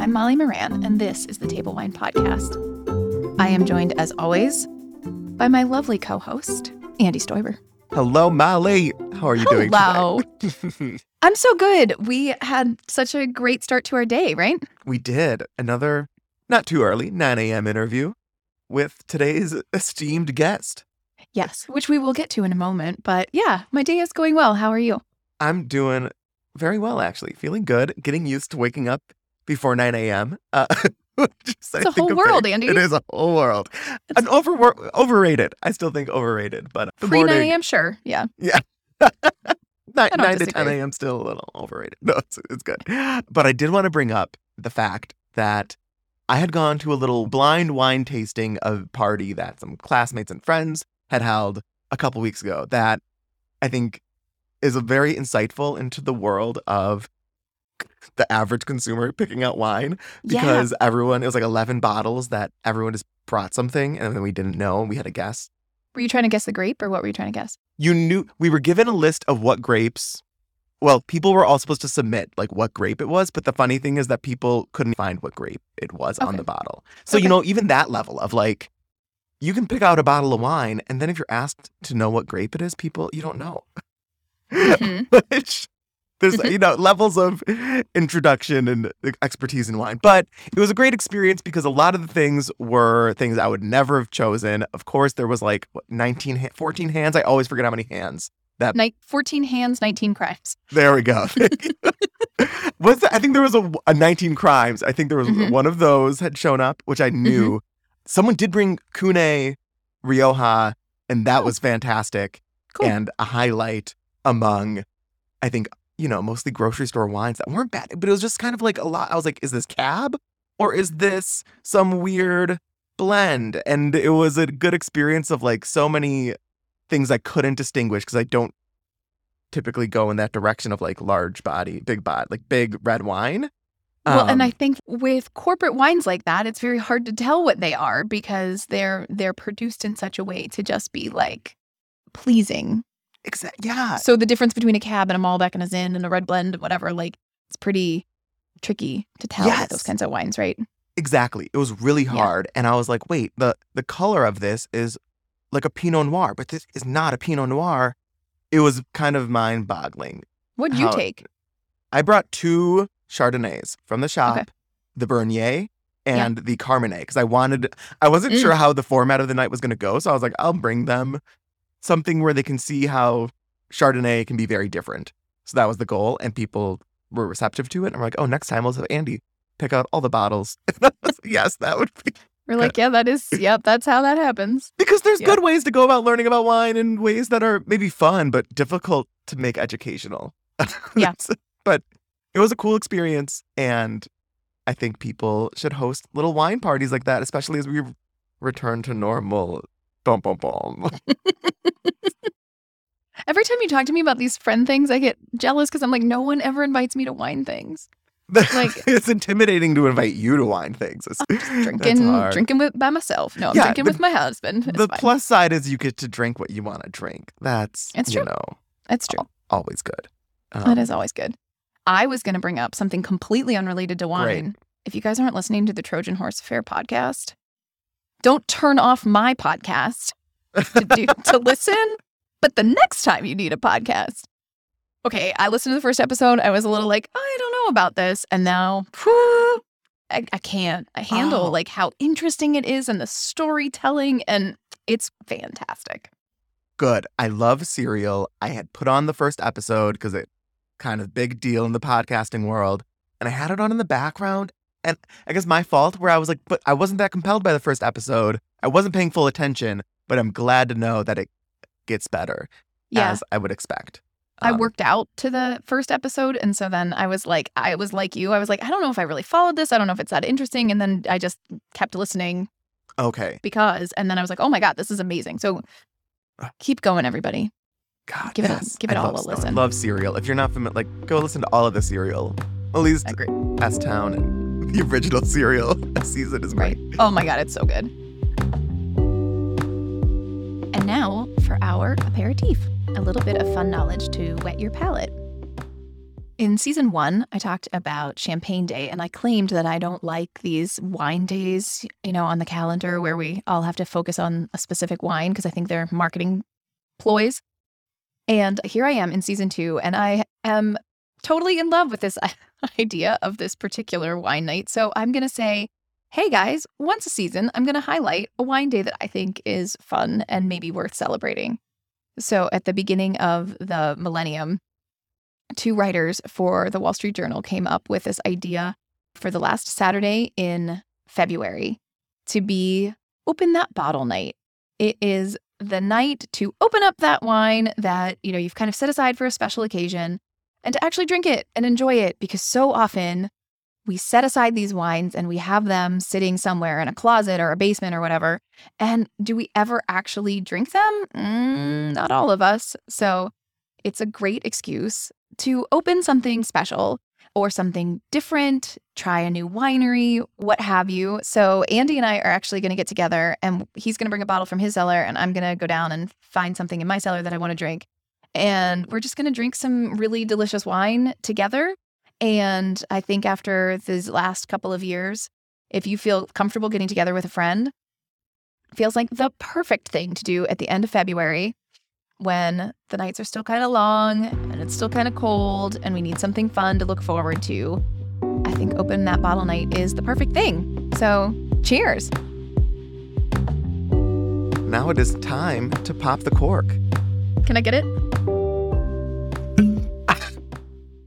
I'm Molly Moran, and this is the Table Wine Podcast. I am joined, as always, by my lovely co host, Andy Stoiber. Hello, Molly. How are you doing Hello. today? I'm so good. We had such a great start to our day, right? we did another, not too early, 9 a.m. interview with today's esteemed guest. Yes, which we will get to in a moment. But yeah, my day is going well. How are you? I'm doing very well, actually. Feeling good, getting used to waking up before 9 a.m. Uh, it's a whole world, Andy. It is a whole world. An over, overrated. I still think overrated, but the Pre 9 a.m., sure. Yeah. nine, nine to 10 a.m. still a little overrated. No, it's, it's good. But I did want to bring up the fact that I had gone to a little blind wine tasting of party that some classmates and friends had held a couple weeks ago that I think is a very insightful into the world of the average consumer picking out wine Yeah. because everyone it was like 11 bottles that everyone just brought something and then we didn't know and we had to guess Were you trying to guess the grape or what were you trying to guess? you knew we were given a list of what grapes well people were all supposed to submit like what grape it was but the funny thing is that people couldn't find what grape it was on the bottle so Okay. you know even that level of like you can pick out a bottle of wine and then if you're asked to know what grape it is people you don't know Mhm. which there's you know levels of introduction and expertise in wine but it was a great experience because a lot of the things were things i would never have chosen of course there was like what, 19 14 hands i always forget how many hands That Night 14 hands, 19 crimes. there we go was that, i think there was a, a 19 crimes i think there was Mhm. one of those had shown up which i knew someone did bring Cune rioja and that Oh. was fantastic Cool. and a highlight among i think you know mostly grocery store wines that weren't bad but it was just kind of like a lot i was like is this cab or is this some weird blend and it was a good experience of like so many things i couldn't distinguish because i don't typically go in that direction of like large body big body like big red wine Well, and Um, I think with corporate wines like that, it's very hard to tell what they are because they're they're produced in such a way to just be like pleasing. Exa- yeah So the difference between a cab and a Malbec and a Zin and a red blend whatever, like it's pretty tricky to tell with those kinds of wines, right? Exactly. It was really Yeah. hard. And I was like, wait, the the color of this is like a Pinot Noir, but this is not a Pinot Noir. It was kind of mind boggling. What'd you take? I brought two Chardonnays from the shop, Okay. the Bernier Yeah. and the Carmenet, because I wanted, I wasn't Mm. sure how the format of the night was going to go. So I was like, I'll bring them something where they can see how Chardonnay can be very different. So that was the goal. And people were receptive to it. And I'm like, oh, next time we'll have Andy pick out all the bottles. yes, that would be We're like, yeah, that is, yep, that's how that happens. because there's Yeah. good ways to go about learning about wine in ways that are maybe fun but difficult to make educational. Yeah. but it was a cool experience and I think people should host little wine parties like that, especially as we return to normal. Bum bum bum. Every time you talk to me about these friend things, I get jealous because I'm like, no one ever invites me to wine things. Like- it's intimidating to invite you to wine things. It's, that's Drinking, drinking with by myself. No, I'm Yeah, drinking the- with my husband. It's the fine. plus side is you get to drink what you want to drink. That's It's you true. know That's true. always good. That Um, is always good. I was going to bring up something completely unrelated to wine. Great. If you guys aren't listening to the Trojan Horse Affair podcast, don't turn off my podcast to, do, to listen. But the next time you need a podcast, okay, I listened to the first episode. I was a little like, I don't know about this, and now whew, I, I can't. I handle Oh. like how interesting it is and the storytelling, and it's fantastic. good. I love Serial. I had put on the first episode because it kind of big deal in the podcasting world, and I had it on in the background. And I guess my fault where I was like, but I wasn't that compelled by the first episode. I wasn't paying full attention, but I'm glad to know that it gets better Yeah. as I would expect. I Um, worked out to the first episode. And so then I was like, I was like you. I was like, I don't know if I really followed this. I don't know if it's that interesting. And then I just kept listening Okay. because, and then I was like, oh my God, this is amazing. So keep going, everybody. God, Give it a- give it I all love a listen. Love Serial. If you're not familiar, like go listen to all of the Serial. At least I agree. S Town and the original Serial season is great. Right. Oh my God, it's so good. And now for our aperitif a little bit of fun knowledge to whet your palate. in season one, I talked about Champagne Day, and I claimed that I don't like these wine days, you know, on the calendar where we all have to focus on a specific wine because I think they're marketing ploys. And here I am in season two, and I am totally in love with this idea of this particular wine night. So I'm going to say, hey guys, once a season, I'm going to highlight a wine day that I think is fun and maybe worth celebrating. So at the beginning of the millennium, two writers for the Wall Street Journal came up with this idea for the last Saturday in February to be open that bottle night. It is the night to open up that wine that, you know, you've kind of set aside for a special occasion and to actually drink it and enjoy it because so often we set aside these wines and we have them sitting somewhere in a closet or a basement or whatever. And do we ever actually drink them? Mm, not all of us. So it's a great excuse to open something special or something different, try a new winery, what have you. So, Andy and I are actually going to get together and he's going to bring a bottle from his cellar, and I'm going to go down and find something in my cellar that I want to drink. And we're just going to drink some really delicious wine together. And I think after these last couple of years, if you feel comfortable getting together with a friend, feels like the perfect thing to do at the end of February when the nights are still kind of long and it's still kind of cold and we need something fun to look forward to, I think open that bottle night is the perfect thing. So, cheers. Now it is time to pop the cork. Can I get it?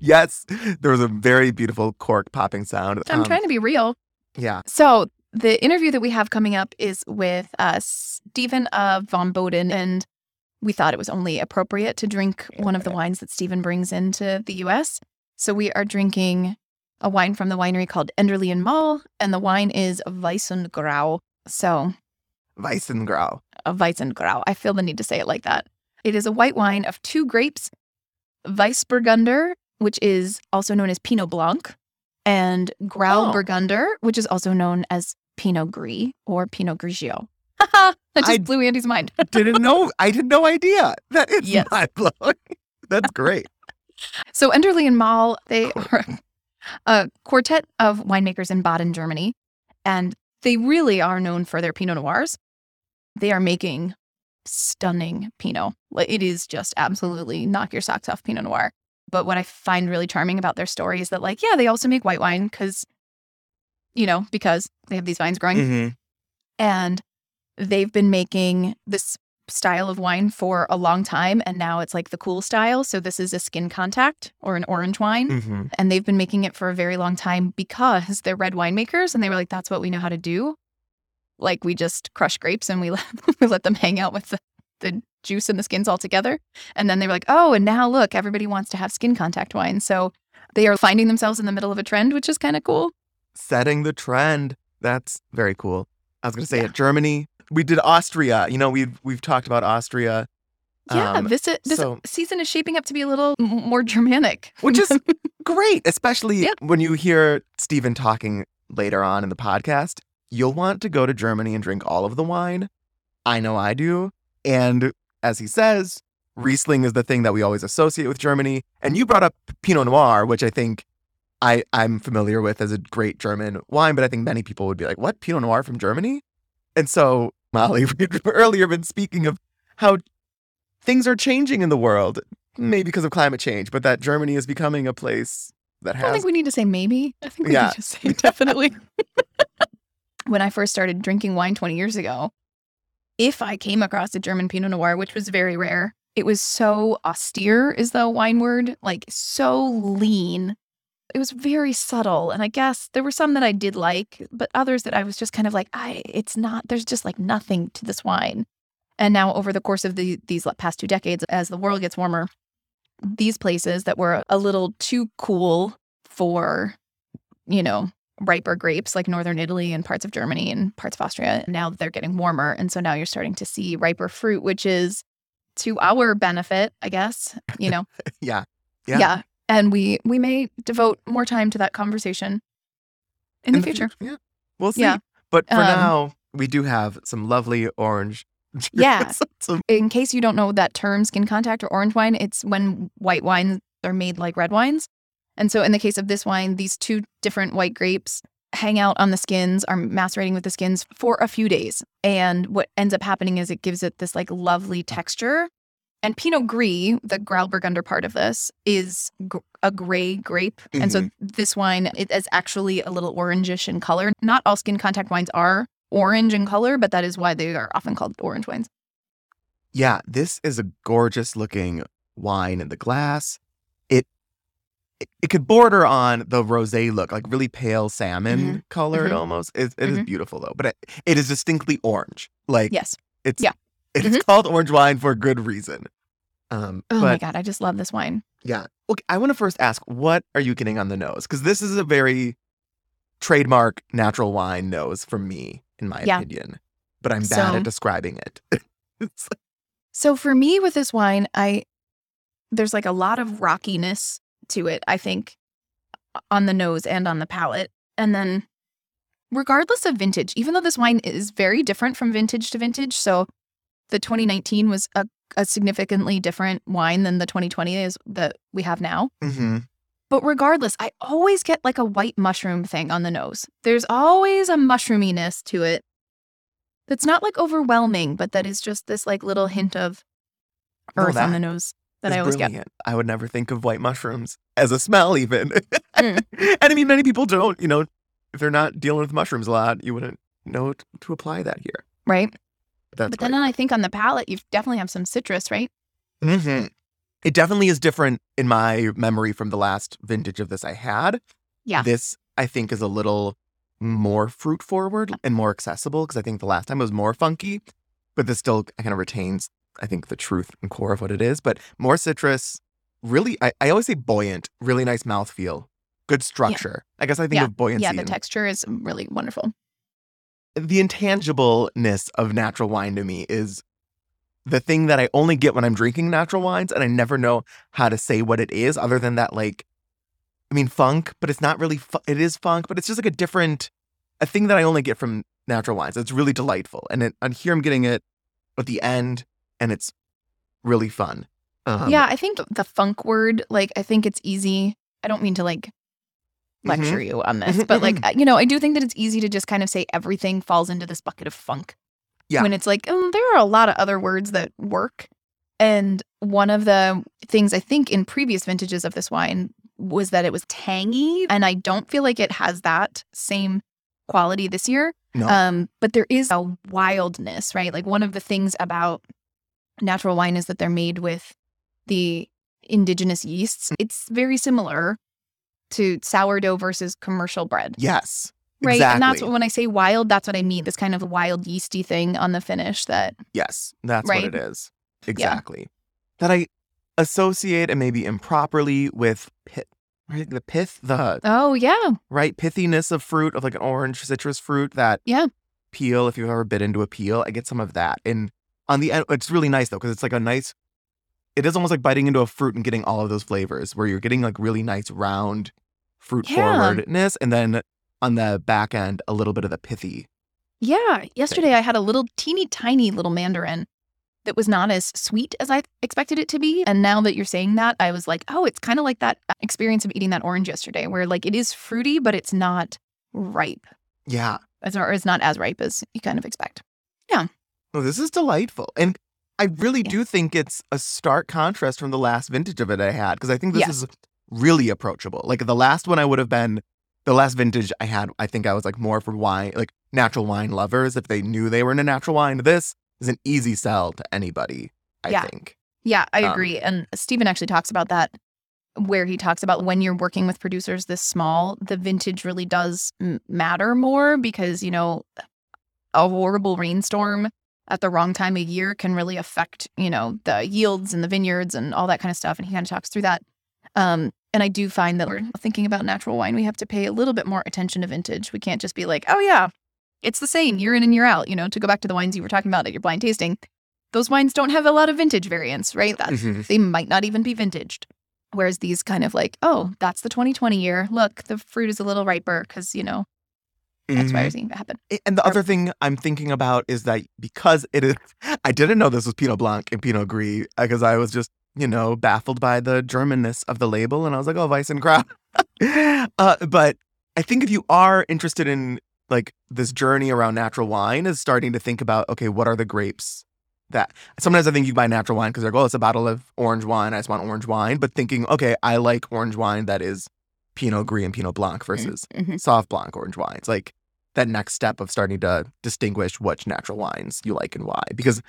Yes, there was a very beautiful cork popping sound. I'm Um, trying to be real. Yeah. So, the interview that we have coming up is with uh, Stephen of Vom Boden, and we thought it was only appropriate to drink one of the wines that Stephen brings into the US. So, we are drinking a wine from the winery called Enderle and Moll, and the wine is Weissengrau. So, Weissengrau. a Weissengrau. I feel the need to say it like that. It is a white wine of two grapes, Weissburgunder, which is also known as Pinot Blanc, and Grauburgunder, oh. which is also known as Pinot Gris or Pinot Grigio. that just I- blew Andy's mind. Didn't know. I had no idea. That is Yes. mind blowing. That's great. So Enderle and Moll, they are a quartet of winemakers in Baden, Germany, and they really are known for their Pinot Noirs. They are making stunning Pinot. It is just absolutely knock your socks off Pinot Noir. But what I find really charming about their story is that, like, yeah, they also make white wine because, you know, because they have these vines growing. Hmm and they've been making this style of wine for a long time and now it's like the cool style. So this is a skin contact or an orange wine hmm and they've been making it for a very long time because they're red winemakers and they were like that's what we know how to do. Like we just crush grapes and we let, we let them hang out with the, the juice and the skins all together and then they were like oh and now look everybody wants to have skin contact wine so they are finding themselves in the middle of a trend which is kind of cool Setting the trend. That's very cool. I was going to say Yeah. it. Germany. We did Austria. You know, we've we've talked about Austria, yeah Um, this this so- season is shaping up to be a little m- more germanic which is great, especially Yeah. when you hear Stephen talking later on in the podcast. You'll want to go to Germany and drink all of the wine. I know I do. And as he says, Riesling is the thing that we always associate with Germany. And you brought up Pinot Noir, which I think I, I'm familiar with as a great German wine, but I think many people would be like, what? Pinot Noir from Germany? And so, Molly, we'd earlier been speaking of how things are changing in the world, maybe because of climate change, but that Germany is becoming a place that has. I don't think we need to say maybe. I think we Yeah. need to say definitely. when I first started drinking wine 20 years ago, if I came across a German Pinot Noir, which was very rare, it was so austere, is the wine word, like so lean. It was very subtle. And I guess there were some that I did like, but others that I was just kind of like, I, it's not, there's just like nothing to this wine. And now, over the course of the, these past two decades, as the world gets warmer, these places that were a little too cool for, you know, riper grapes like northern Italy and parts of Germany and parts of Austria. And now they're getting warmer. And so now you're starting to see riper fruit, which is to our benefit, I guess, you know. yeah. yeah. Yeah. And we we may devote more time to that conversation in, the, future. fu- Yeah. We'll see. Yeah. But for Um, now, we do have some lovely orange. Yeah. some, In case you don't know that term, skin contact or orange wine, it's when white wines are made like red wines. And so, in the case of this wine, these two different white grapes hang out on the skins, are macerating with the skins for a few days. And what ends up happening is it gives it this like lovely texture. And Pinot Gris, the Grauburgunder part of this, is gr- a gray grape. And so mm-hmm. this wine it is actually a little orangish in color. Not all skin contact wines are orange in color, but that is why they are often called orange wines. Yeah, this is a gorgeous looking wine in the glass. It could border on the rosé look, like really pale salmon colored Mhm. almost. It, it is Mhm. beautiful though, but it, it is distinctly orange. Like Yes. it's Yeah. it's Mhm. called orange wine for a good reason. Um, Oh my God, I just love this wine. yeah, okay. I want to first ask, what are you getting on the nose? Because this is a very trademark natural wine nose for me, in my Yeah. opinion. But I'm bad So- at describing it. Like- So for me with this wine, I there's like a lot of rockiness to it, I think, on the nose and on the palate. And then regardless of vintage, even though this wine is very different from vintage to vintage, so the 2019 was a, a significantly different wine than the 2020 is that we have now. Mhm. But regardless, I always get like a white mushroom thing on the nose. There's always a mushroominess to it that's not like overwhelming, but that is just this like little hint of earth on the nose that I always get. brilliant. I would never think of white mushrooms as a smell, even. Mm. and I mean, many people don't. You know, if they're not dealing with mushrooms a lot, you wouldn't know t- to apply that here. Right. That's but then I think on the palate, you definitely have some citrus, right? hmm It definitely is different in my memory from the last vintage of this I had. Yeah. This, I think, is a little more fruit forward and more accessible because I think the last time it was more funky, but this still kind of retains, I think, the truth and core of what it is. But more citrus, really, I, I always say buoyant, really nice mouthfeel, good structure. I guess I think Yeah. of buoyancy. Yeah, the texture is mm, really wonderful. the intangibleness of natural wine to me is the thing that I only get when I'm drinking natural wines, and I never know how to say what it is other than that, like, I mean, funk, but it's not really, fu- it is funk, but it's just like a different, a thing that I only get from natural wines. It's really delightful. And, it, and here I'm getting it at the end, and it's really fun. Um, yeah, I think the funk word, like, I think it's easy. I don't mean to like mhm. lecture you on this, Mhm, but like, uh, you know, I do think that it's easy to just kind of say everything falls into this bucket of funk. Yeah. When it's like, um, there are a lot of other words that work. And one of the things I think in previous vintages of this wine was that it was tangy. And I don't feel like it has that same quality this year. No. Um, but there is a wildness, right? Like one of the things about natural wine is that they're made with the indigenous yeasts. Mm. It's very similar to sourdough versus commercial bread, yes. right? Exactly. And that's what, when I say wild, that's what I mean. This kind of wild yeasty thing on the finish that Yes, that's Right? what it is. Exactly. That I associate and maybe improperly with pith, right? The pith, the oh yeah, right pithiness of fruit of like an orange citrus fruit that Yeah. peel if you've ever bit into a peel i get some of that and on the end it's really nice though because it's like a nice it is almost like biting into a fruit and getting all of those flavors where you're getting like really nice round fruit Yeah. forwardness and then on the back end a little bit of the pithy yeah. Yesterday I had a little teeny tiny little mandarin that was not as sweet as I expected it to be. And now that you're saying that, I was like, oh, it's kind of like that uh, experience of eating that orange yesterday, where like it is fruity, but it's not ripe. yeah as or is not as ripe as you kind of expect. Oh, this is delightful. And I really Yeah. do think it's a stark contrast from the last vintage of it I had because I think this Yeah. is really approachable. Like the last one I would have been the last vintage I had, I think I was like more for wine, like natural wine lovers if they knew they were in a natural wine. This is an easy sell to anybody, I Yeah. think. Yeah, I Um, agree. And Stephen actually talks about that, where he talks about when you're working with producers this small, the vintage really does m- matter more because, you know, a horrible rainstorm at the wrong time of year can really affect, you know, the yields and the vineyards and all that kind of stuff. And he kind of talks through that. Um, and I do find that we're thinking about natural wine, we have to pay a little bit more attention to vintage. We can't just be like, oh, yeah, it's the same year in and year out. You know, to go back to the wines you were talking about at your blind tasting, those wines don't have a lot of vintage variants, right? That's Mhm. they might not even be vintaged. Whereas these kind of like, oh, that's the 2020 year. Look, the fruit is a little riper because, you know, X, Y, Mhm. or Z happen. And the Or- other thing I'm thinking about is that because it is, I didn't know this was Pinot Blanc and Pinot Gris because I was just, you know, baffled by the Germanness of the label. And I was like, oh, Weiss and Grau. uh, but I think if you are interested in like this journey around natural wine, is starting to think about okay, what are the grapes that sometimes I think you buy natural wine because they're like, oh, it's a bottle of orange wine. I just want orange wine. But thinking, okay, I like orange wine that is Pinot Gris and Pinot Blanc versus Mhm. Sauv Blanc orange wines. Like that next step of starting to distinguish which natural wines you like and why. Because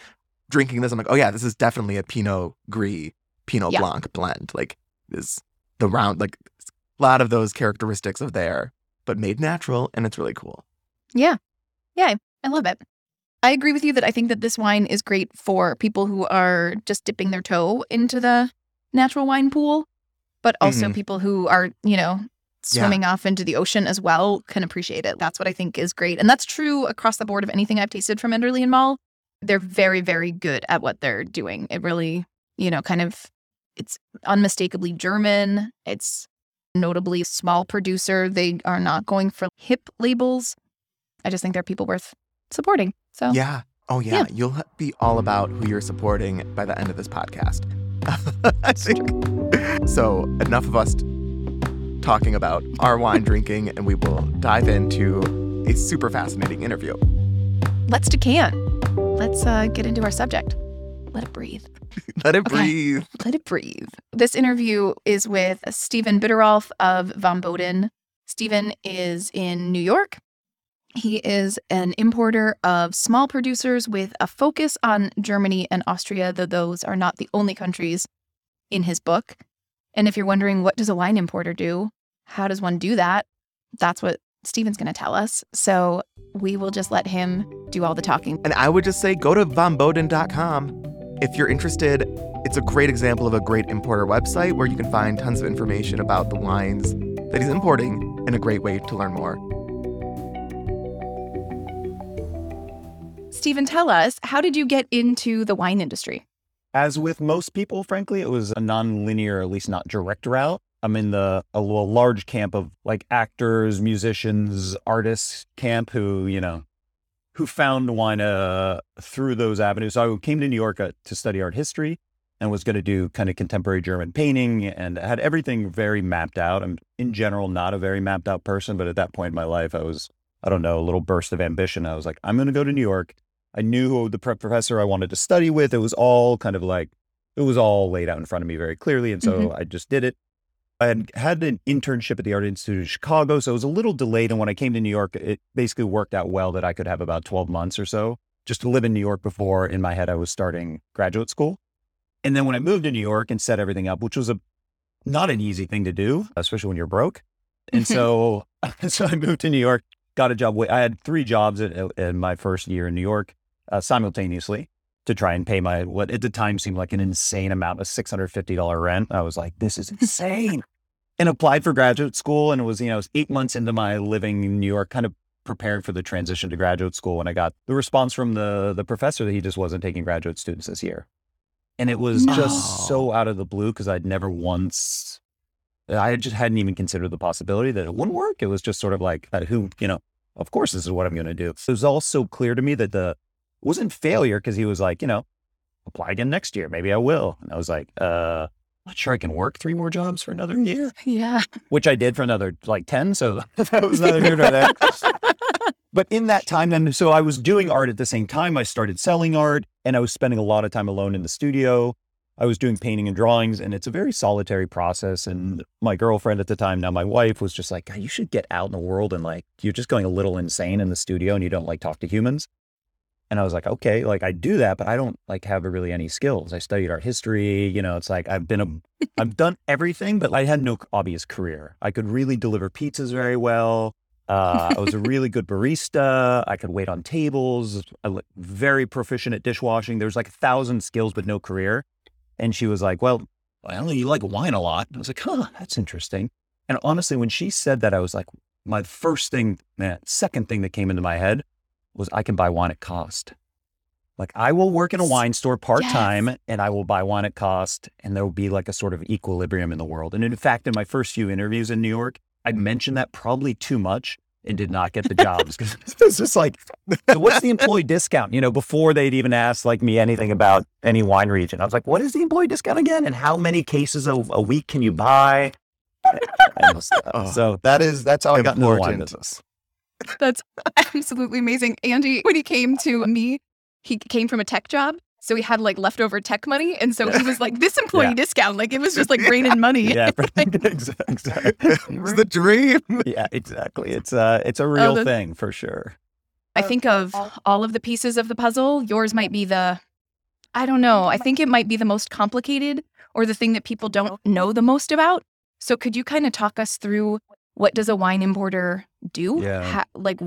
drinking this, I'm like, oh yeah, this is definitely a Pinot Gris, Pinot Yeah. Blanc blend. Like is the round, like a lot of those characteristics of there, but made natural, and it's really cool. Yeah. Yeah. I love it. I agree with you that I think that this wine is great for people who are just dipping their toe into the natural wine pool, but also Mhm. people who are, you know, swimming off into the ocean as well can appreciate it. That's what I think is great. And that's true across the board of anything I've tasted from Enderle and Moll. They're very, very good at what they're doing. It really, you know, kind of it's unmistakably German. It's notably small producer. They are not going for hip labels. I just think they're people worth supporting. So Yeah. Oh yeah. Yeah. You'll be all about who you're supporting by the end of this podcast. I think. So enough of us talking about our wine drinking, and we will dive into a super fascinating interview. let's decant. Let's uh, get into our subject. Let it breathe. Let it Okay. breathe. Let it breathe. This interview is with Stephen Bitterolf of Vom Boden. Stephen is in New York. He is an importer of small producers with a focus on Germany and Austria, though those are not the only countries in his book. And if you're wondering what does a wine importer do? How does one do that? That's what Stephen's going to tell us. So we will just let him do all the talking. And I would just say go to vomboden.com. If you're interested, it's a great example of a great importer website where you can find tons of information about the wines that he's importing and a great way to learn more. Stephen, tell us, how did you get into the wine industry? As with most people, frankly, it was a non-linear, at least not direct route. I'm in the a large camp of like actors, musicians, artists camp who, you know, who found wine uh, through those avenues. So I came to New York uh, to study art history and was going to do kind of contemporary German painting and had everything very mapped out. I'm in general not a very mapped out person, but at that point in my life, I was, I don't know, a little burst of ambition. I was like, I'm going to go to New York. I knew who the professor I wanted to study with. It was all kind of like, it was all laid out in front of me very clearly. And so mm-hmm. I just did it. I had had an internship at the Art Institute of Chicago, so it was a little delayed. And when I came to New York, it basically worked out well that I could have about 12 months or so just to live in New York before in my head I was starting graduate school. And then when I moved to New York and set everything up, which was a not an easy thing to do, especially when you're broke. And so, so I moved to New York, got a job. I had three jobs in, in my first year in New York uh, simultaneously to try and pay my what at the time seemed like an insane amount of six hundred fifty dollar rent. I was like, this is insane, and applied for graduate school. And it was you know it was eight months into my living in New York, kind of preparing for the transition to graduate school, and I got the response from the the professor that he just wasn't taking graduate students this year, and it was No. just so out of the blue because I'd never once. I just hadn't even considered the possibility that it wouldn't work. It was just sort of like, uh, who, you know, of course, this is what I'm going to do. It was all so clear to me that the it wasn't failure because he was like, you know, apply again next year. Maybe I will. And I was like, uh, not sure I can work three more jobs for another year, Yeah. which I did for another like 10. So that was another year there. But in that time, then, so I was doing art at the same time. I started selling art and I was spending a lot of time alone in the studio. I was doing painting and drawings, and it's a very solitary process. And my girlfriend at the time, now my wife, was just like, you should get out in the world and like, you're just going a little insane in the studio and you don't like talk to humans. And I was like, okay, like I do that, but I don't like have really any skills. I studied art history. You know, it's like I've been a, I've done everything, but I had no obvious career. I could really deliver pizzas very well. Uh, I was a really good barista. I could wait on tables. I was very proficient at dishwashing. There's like a thousand skills, but no career. And she was like, well, I know you like wine a lot. I was like, huh, that's interesting. And honestly, when she said that, I was like, my first thing, man, second thing that came into my head was I can buy wine at cost. Like I will work in a wine store part time and I will buy wine at cost and there will be like a sort of equilibrium in the world. And in fact, in my first few interviews in New York, I mentioned that probably too much and did not get the jobs because it's just like, so what's the employee discount? You know, before they'd even asked like me anything about any wine region, I was like, what is the employee discount again? And how many cases a, a week can you buy? Oh. So that is that's how I got into the wine business. That's absolutely amazing. Andy, when he came to me, he came from a tech job. So he had like leftover tech money. And so he was like, this employee Yeah. discount, like it was just like raining money. Yeah, exactly. It's the dream. Yeah, exactly. It's uh it's a real that's- thing for sure. I think of all of the pieces of the puzzle. Yours might be the, I don't know, I think it might be the most complicated or the thing that people don't know the most about. So could you kind of talk us through what does a wine importer do? Yeah. Like,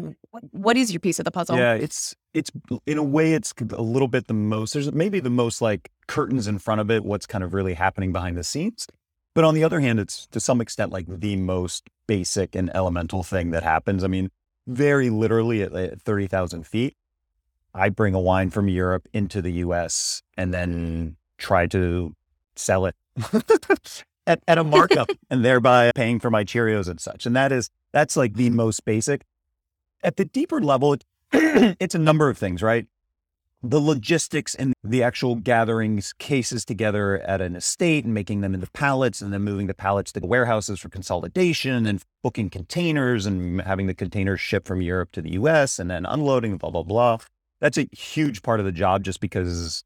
what is your piece of the puzzle? Yeah, it's it's in a way it's a little bit the most there's maybe the most like curtains in front of it, what's kind of really happening behind the scenes. But on the other hand, it's to some extent like the most basic and elemental thing that happens. I mean, very literally at, at 30,000 feet, I bring a wine from Europe into the US and then try to sell it at, at a markup and thereby paying for my Cheerios and such. And that is, that's like the most basic. At the deeper level, it, it's a number of things, right? The logistics and the actual gatherings cases together at an estate and making them into pallets and then moving the pallets to the warehouses for consolidation and booking containers and having the containers shipped from Europe to the US and then unloading, blah, blah, blah. That's a huge part of the job just because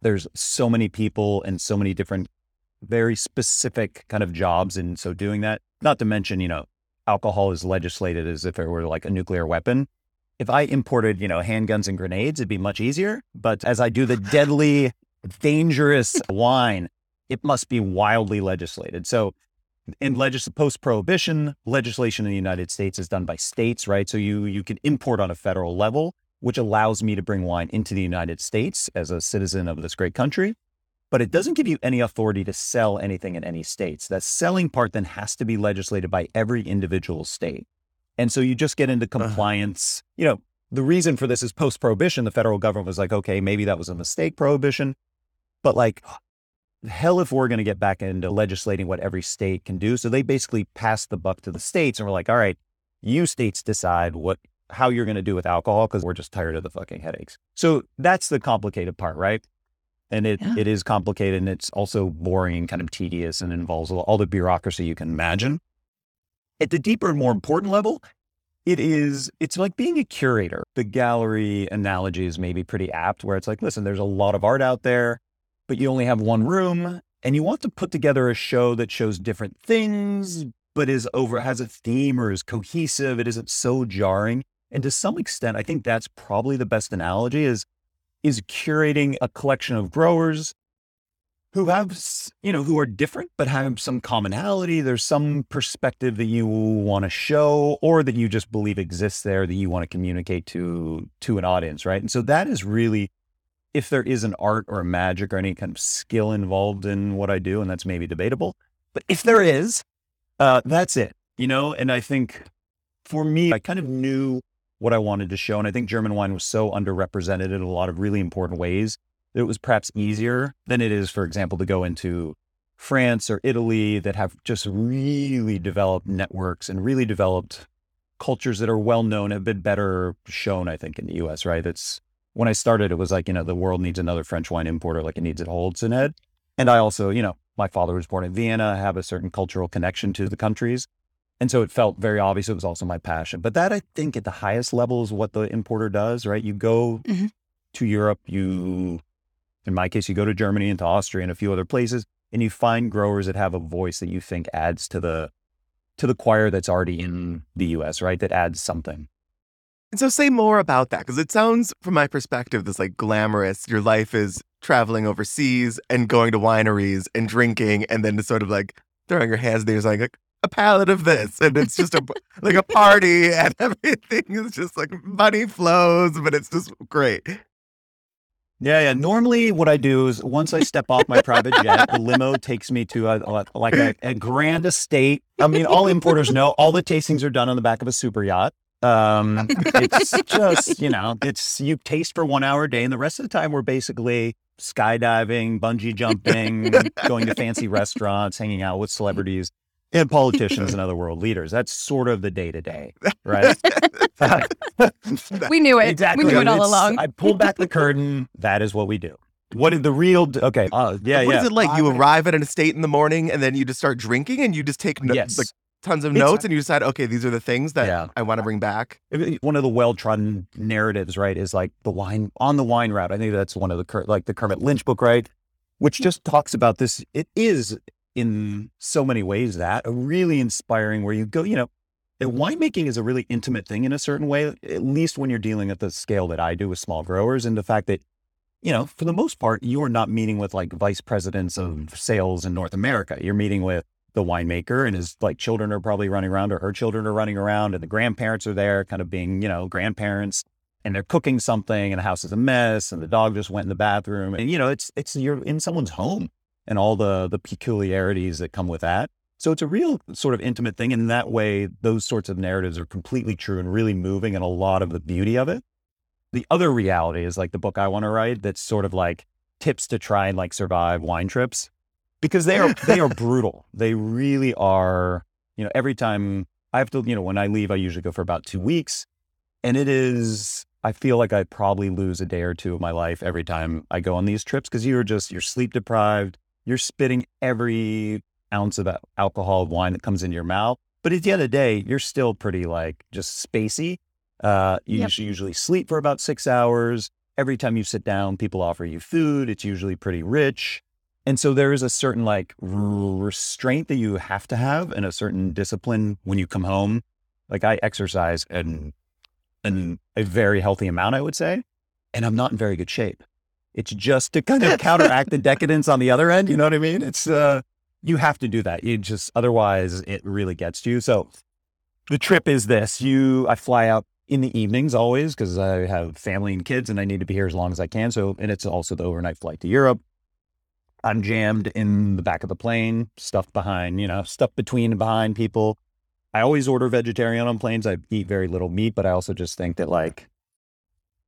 there's so many people and so many different, very specific kind of jobs. And so doing that, not to mention, you know, alcohol is legislated as if it were like a nuclear weapon. If I imported, you know, handguns and grenades, it'd be much easier. But as I do the deadly, dangerous wine, it must be wildly legislated. So in legis- post-prohibition legislation in the United States is done by states, right? So you you can import on a federal level, which allows me to bring wine into the United States as a citizen of this great country. But it doesn't give you any authority to sell anything in any states. That selling part then has to be legislated by every individual state. And so you just get into uh-huh. compliance. You know, the reason for this is post prohibition, the federal government was like, okay, maybe that was a mistake, prohibition. But like, hell if we're going to get back into legislating what every state can do. So they basically passed the buck to the states and we're like, all right, you states decide what how you're going to do with alcohol because we're just tired of the fucking headaches. So that's the complicated part, right? And it, Yeah. it is complicated and it's also boring and kind of tedious and involves all- all the bureaucracy you can imagine. At the deeper and more important level, it is it's like being a curator. The gallery analogy is maybe pretty apt where it's like, listen, there's a lot of art out there, but you only have one room and you want to put together a show that shows different things, but is over has a theme or is cohesive. It isn't so jarring. And to some extent, I think that's probably the best analogy is is curating a collection of growers who have, you know, who are different, but have some commonality. There's some perspective that you want to show or that you just believe exists there that you want to communicate to, to an audience. Right. And so that is really, if there is an art or a magic or any kind of skill involved in what I do, and that's maybe debatable, but if there is, uh, that's it, you know? And I think for me, I kind of knew what I wanted to show. And I think German wine was so underrepresented in a lot of really important ways that it was perhaps easier than it is, for example, to go into France or Italy that have just really developed networks and really developed cultures that are well known, have been better shown, I think, in the US, right? It's when I started, it was like, you know, the world needs another French wine importer like it needs at Holzen Head. And I also, you know, my father was born in Vienna, I have a certain cultural connection to the countries. And so it felt very obvious. It was also my passion. But that, I think, at the highest level is what the importer does, right? You go Mhm. to Europe, you, in my case, you go to Germany and to Austria and a few other places, and you find growers that have a voice that you think adds to the to the choir that's already in the US, right? That adds something. And so say more about that because it sounds, from my perspective, this like glamorous. Your life is traveling overseas and going to wineries and drinking, and then just sort of like throwing your hands there, like, like a pallet of this, and it's just a like a party, and everything is just like money flows, but it's just great. Yeah, yeah. Normally, what I do is once I step off my private jet, the limo takes me to a, a- like a, a grand estate. I mean, all importers know all the tastings are done on the back of a super yacht. Um, it's just you know, it's you taste for one hour a day, and the rest of the time we're basically skydiving, bungee jumping, going to fancy restaurants, hanging out with celebrities and politicians and other world leaders. That's sort of the day to day, right? We knew it. Exactly. We knew it all It's- along. I pulled back the curtain. That is what we do. what is the real? Okay, uh, yeah, What yeah. is it like? You arrive at an estate in the morning and then you just start drinking and you just take no- Yes. like tons of It's- notes and you decide, okay, these are the things that Yeah. I want to bring back. one of the well-trodden narratives, right, is like the wine on the wine route. I think that's one of the like the Kermit Lynch book, right, which just talks about this. It is in so many ways that a really inspiring where you go, you know, winemaking is a really intimate thing in a certain way, at least when you're dealing at the scale that I do with small growers, and the fact that you know, for the most part, you are not meeting with like vice presidents of sales in North America. You're meeting with the winemaker and his like children are probably running around or her children are running around and the grandparents are there kind of being, you know, grandparents and they're cooking something and the house is a mess and the dog just went in the bathroom. And you know, it's it's you're in someone's home and all the the peculiarities that come with that. So it's a real sort of intimate thing. And in that way, those sorts of narratives are completely true and really moving and a lot of the beauty of it. The other reality is like the book I want to write that's sort of like tips to try and like survive wine trips because they are they are brutal. They really are, you know, every time I have to, you know, when I leave I usually go for about 2 weeks and it is I feel like I probably lose a day or two of my life every time I go on these trips because you're just you're sleep deprived, you're spitting every ounce of al- alcohol wine that comes into your mouth. But at the end of the day, you're still pretty like just spacey. Uh, you Yep. usually- usually sleep for about six hours. Every time you sit down, people offer you food. It's usually pretty rich. And so there is a certain like restraint that you have to have and a certain discipline when you come home. Like I exercise and and a very healthy amount, I would say, and I'm not in very good shape. It's just to kind of counteract the decadence on the other end. You know what I mean? It's uh, you have to do that. You just otherwise it really gets to you. So the trip is this: you I fly out in the evenings always because I have family and kids and I need to be here as long as I can. So and it's also the overnight flight to Europe. I'm jammed in the back of the plane, stuffed behind, you know, stuffed between and behind people. I always order vegetarian on planes. I eat very little meat, but I also just think that like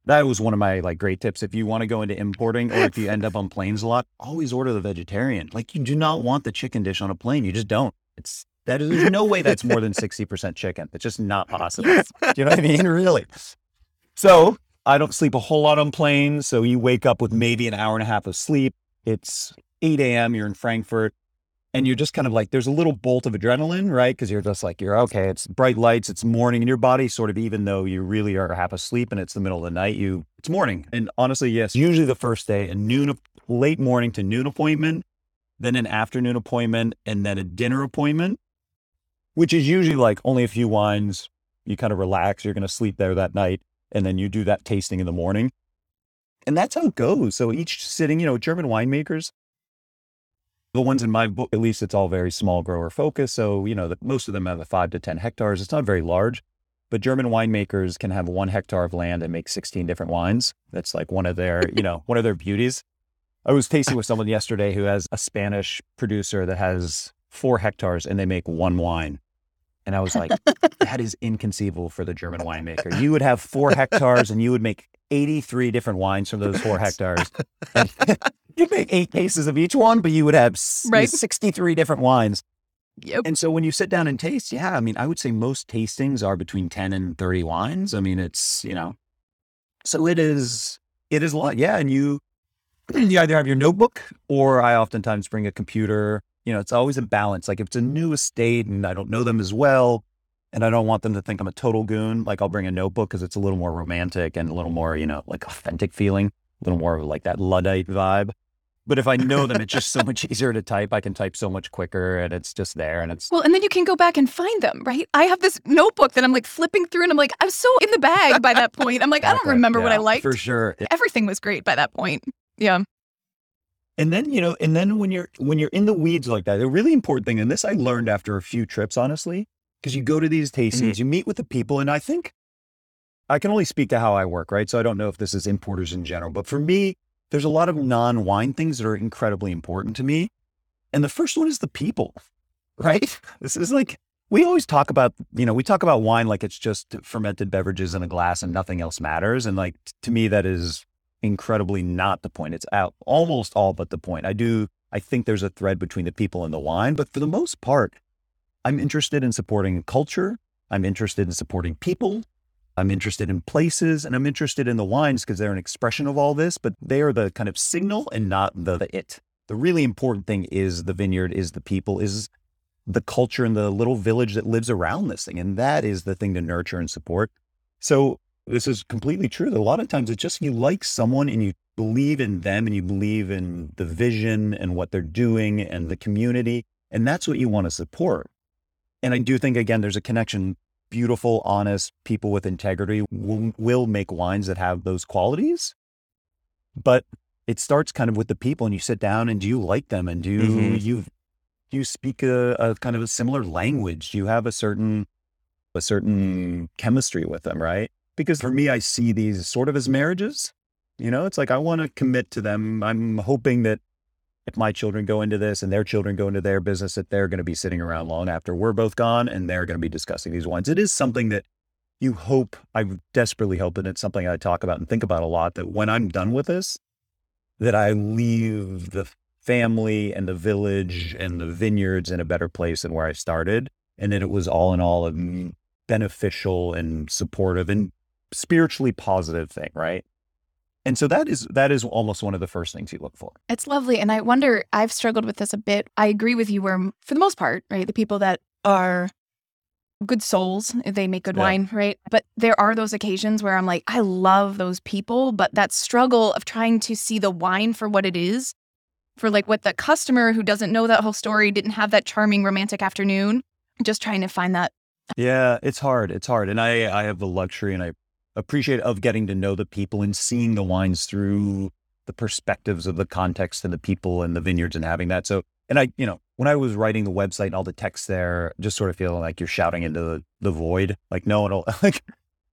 that was one of my like great tips. If you want to go into importing or if you end up on planes a lot, always order the vegetarian. Like you do not want the chicken dish on a plane. You just don't. It's that is there's no way that's more than 60% chicken. It's just not possible. Do you know what I mean? Really. So I don't sleep a whole lot on planes. So you wake up with maybe an hour and a half of sleep. It's 8 a.m. You're in Frankfurt and you're just kind of like, there's a little bolt of adrenaline, right? Because you're just like, you're okay. It's bright lights. It's morning and your body sort of, even though you really are half asleep and it's the middle of the night, you, it's morning. And honestly, yes, usually the first day, a noon, late morning to noon appointment, then an afternoon appointment, and then a dinner appointment, which is usually like only a few wines. You kind of relax. You're going to sleep there that night. And then you do that tasting in the morning. And that's how it goes. So each sitting, you know, German winemakers, the ones in my book, at least it's all very small grower focused. So, you know, the, most of them have a five to 10 hectares. It's not very large, but German winemakers can have one hectare of land and make 16 different wines. That's like one of their, you know, one of their beauties. I was tasting with someone yesterday who has a Spanish producer that has four hectares and they make one wine. And I was like, that is inconceivable for the German winemaker. You would have four hectares and you would make 83 different wines from those four hectares. You'd make eight cases of each one, but you would have Right. 63 different wines. Yep. And so when you sit down and taste, yeah, I mean, I would say most tastings are between 10 and 30 wines. I mean, it's, you know, so it is, it is a lot. Yeah. And you, you either have your notebook or I oftentimes bring a computer. You know, it's always a balance. Like if it's a new estate and I don't know them as well, and I don't want them to think I'm a total goon, like I'll bring a notebook because it's a little more romantic and a little more, you know, like authentic feeling, a little more of like that Luddite vibe. But if I know them, it's just so much easier to type. I can type so much quicker and it's just there and it's Well, and then you can go back and find them, right? I have this notebook that I'm like flipping through and I'm like, I'm so in the bag by that point. I'm like, I don't remember what I liked. For sure. Everything was great by that point. Yeah. And then, you know, and then when you're when you're in the weeds like that, the really important thing, and this I learned after a few trips, honestly, because you go to these mm-hmm. tastings, you meet with the people, and I think I can only speak to how I work, right? So I don't know if this is importers in general, but for me, there's a lot of non-wine things that are incredibly important to me. And the first one is the people, right? This is like we always talk about, you know, we talk about wine like it's just fermented beverages in a glass and nothing else matters. And like t- to me, that is incredibly not the point. It's out almost all but the point. I do, I think there's a thread between the people and the wine, but for the most part, I'm interested in supporting culture. I'm interested in supporting people. I'm interested in places and I'm interested in the wines because they're an expression of all this, but they are the kind of signal and not the, the it. The really important thing is the vineyard, is the people, is the culture and the little village that lives around this thing. And that is the thing to nurture and support. So this is completely true. A lot of times it's just you like someone and you believe in them and you believe in the vision and what they're doing and the community. And that's what you want to support. And I do think, again, there's a connection beautiful, honest people with integrity will, will make wines that have those qualities. But it starts kind of with the people, and you sit down and do you like them, and do you Mhm. you do you speak a, a kind of a similar language? Do you have a certain a certain chemistry with them, right? Because for me, I see these sort of as marriages. You know, it's like I want to commit to them. I'm hoping that if my children go into this and their children go into their business, that they're going to be sitting around long after we're both gone and they're going to be discussing these wines. It is something that you hope, I desperately hope, and it's something I talk about and think about a lot that when I'm done with this, that I leave the family and the village and the vineyards in a better place than where I started. And that it was all in all a beneficial and supportive and spiritually positive thing, right? And so that is that is almost one of the first things you look for. It's lovely. And I wonder, I've struggled with this a bit. I agree with you where, for the most part, right, the people that are good souls, they make good Yeah. wine, right? But there are those occasions where I'm like, I love those people, but that struggle of trying to see the wine for what it is, for like what the customer who doesn't know that whole story, didn't have that charming romantic afternoon, just trying to find that. Yeah, it's hard. It's hard. And I I have the luxury and I appreciate of getting to know the people and seeing the wines through the perspectives of the context and the people and the vineyards and having that. So and I, you know, when I was writing the website and all the text there, just sort of feeling like you're shouting into the, the void. Like no one will like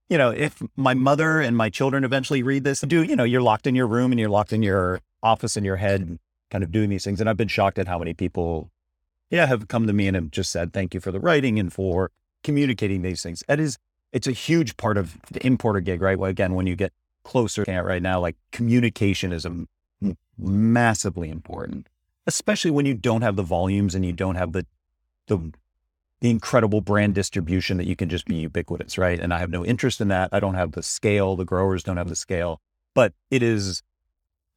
you know, if my mother and my children eventually read this, do you know, you're locked in your room and you're locked in your office in your head, kind of doing these things. And I've been shocked at how many people, yeah, have come to me and have just said, thank you for the writing and for communicating these things. It is, it's a huge part of the importer gig, right? Well, again, when you get closer right now, like communication is a massively important, especially when you don't have the volumes and you don't have the, the, the incredible brand distribution that you can just be ubiquitous, right? And I have no interest in that. I don't have the scale. The growers don't have the scale, but it is,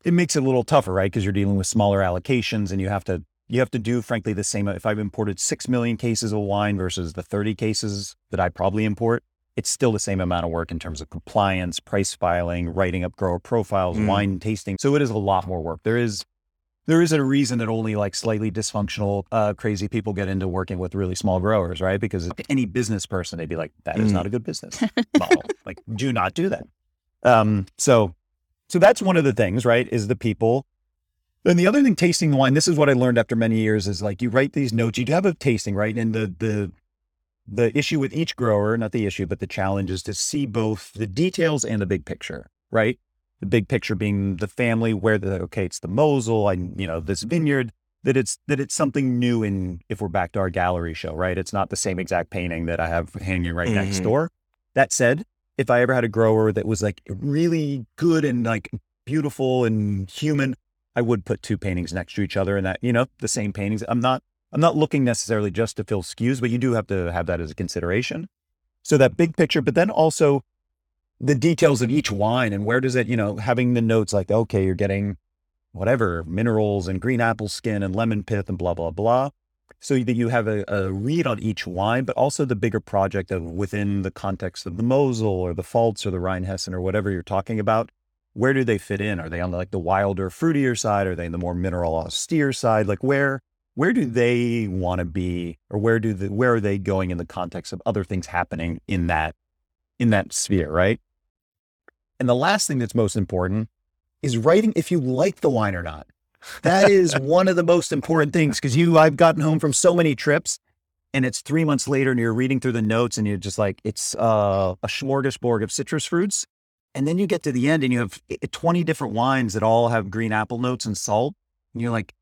it makes it a little tougher, right? Because you're dealing with smaller allocations and you have to you have to do frankly the same if i've imported 6 million cases of wine versus the 30 cases that i probably import it's still the same amount of work in terms of compliance price filing writing up grower profiles Mm. wine tasting so it is a lot more work there is there is a reason that only like slightly dysfunctional uh, crazy people get into working with really small growers right because any business person they'd be like that is Mm. not a good business model like do not do that um so so that's one of the things right is the people And the other thing, tasting the wine, this is what I learned after many years is like you write these notes, you have a tasting, right? And the the the issue with each grower, not the issue, but the challenge is to see both the details and the big picture, right? The big picture being the family, where the okay, it's the Mosel, I you know, this vineyard, that it's that it's something new in if we're back to our gallery show, right? It's not the same exact painting that I have hanging right next Mhm. door. That said, if I ever had a grower that was like really good and like beautiful and human, I would put two paintings next to each other and that, you know, the same paintings. I'm not, I'm not looking necessarily just to fill SKUs, but you do have to have that as a consideration. So that big picture, but then also the details of each wine and where does it, you know, having the notes like, okay, you're getting whatever minerals and green apple skin and lemon pith and blah, blah, blah. So that you have a, a read on each wine, but also the bigger project of within the context of the Mosel or the Pfalz or the Rheinhessen or whatever you're talking about where do they fit in? Are they on the, like the wilder, fruitier side? Are they in the more mineral austere side? Like where where do they want to be, or where do the where are they going in the context of other things happening in that in that sphere, right? And the last thing that's most important is writing if you like the wine or not. That is one of the most important things because you I've gotten home from so many trips and it's three months later and you're reading through the notes and you're just like it's uh, a smorgasbord of citrus fruits and then you get to the end and you have 20 different wines that all have green apple notes and salt. And you're like,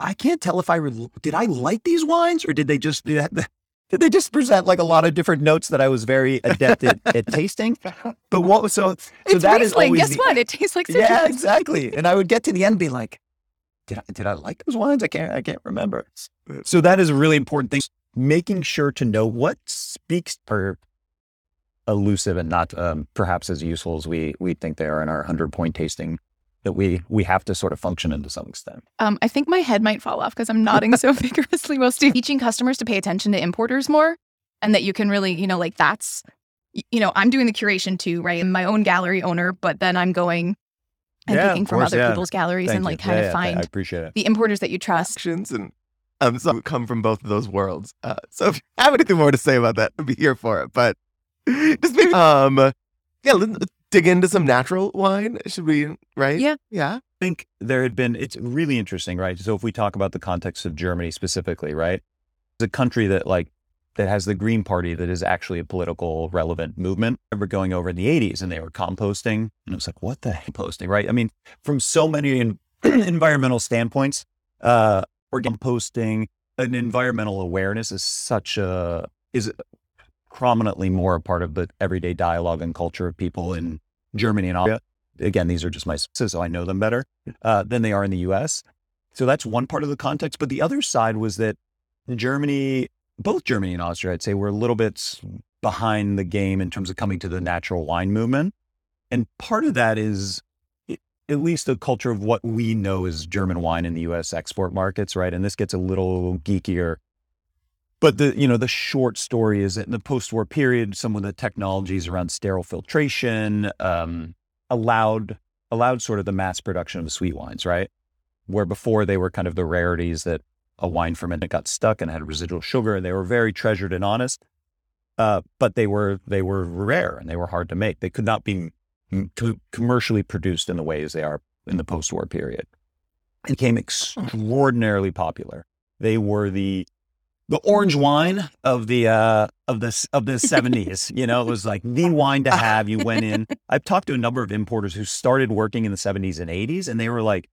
I can't tell if I re- did I like these wines or did they just do that? did they just present like a lot of different notes that I was very adept at, at tasting. But what was so so It's that is Riesling. Guess the- what? It tastes like citrus. Yeah, exactly. And I would get to the end and be like, did I did I like those wines? I can't I can't remember. So that is a really important thing. Making sure to know what speaks or elusive and not um, perhaps as useful as we we think they are in our hundred point tasting that we we have to sort of function in to some extent. Um, I think my head might fall off because I'm nodding so vigorously while Steve teaching customers to pay attention to importers more, and that you can really, you know, like that's, you know, I'm doing the curation too, right? I'm my own gallery owner, but then I'm going and Yeah, of picking from course, other yeah. people's galleries Thank and you. like kind Yeah, of yeah, find I appreciate it. the importers that you trust. actions and um, some come from both of those worlds. Uh, so if you have anything more to say about that, I'd be here for it. But just maybe, um, yeah, let's dig into some natural wine. Should we? Right? Yeah. Yeah. I think there had been, it's really interesting, right? So if we talk about the context of Germany specifically, right? It's a country that like, that has the Green Party that is actually a political relevant movement. I remember going over in the 80s and they were composting. And I was like, what the heck posting, right? I mean, from so many en- environmental standpoints, uh, or composting, an environmental awareness is such a, is prominently more a part of the everyday dialogue and culture of people in Germany and Austria. Again, these are just my sources, so I know them better uh, than they are in the US. So that's one part of the context. But the other side was that Germany, both Germany and Austria, I'd say, were a little bit behind the game in terms of coming to the natural wine movement. And part of that is at least the culture of what we know as German wine in the US export markets, right? And this gets a little geekier. But the you know the short story is that in the post-war period, some of the technologies around sterile filtration um, allowed allowed sort of the mass production of sweet wines, right? Where before they were kind of the rarities that a wine fermented got stuck and had residual sugar, and they were very treasured and honest. Uh, but they were they were rare and they were hard to make. They could not be commercially produced in the ways they are in the post-war period. It became extraordinarily popular. They were the the orange wine of the uh of the of the 70s you know it was like the wine to have. You went in. I've talked to a number of importers who started working in the 70s and 80s and they were like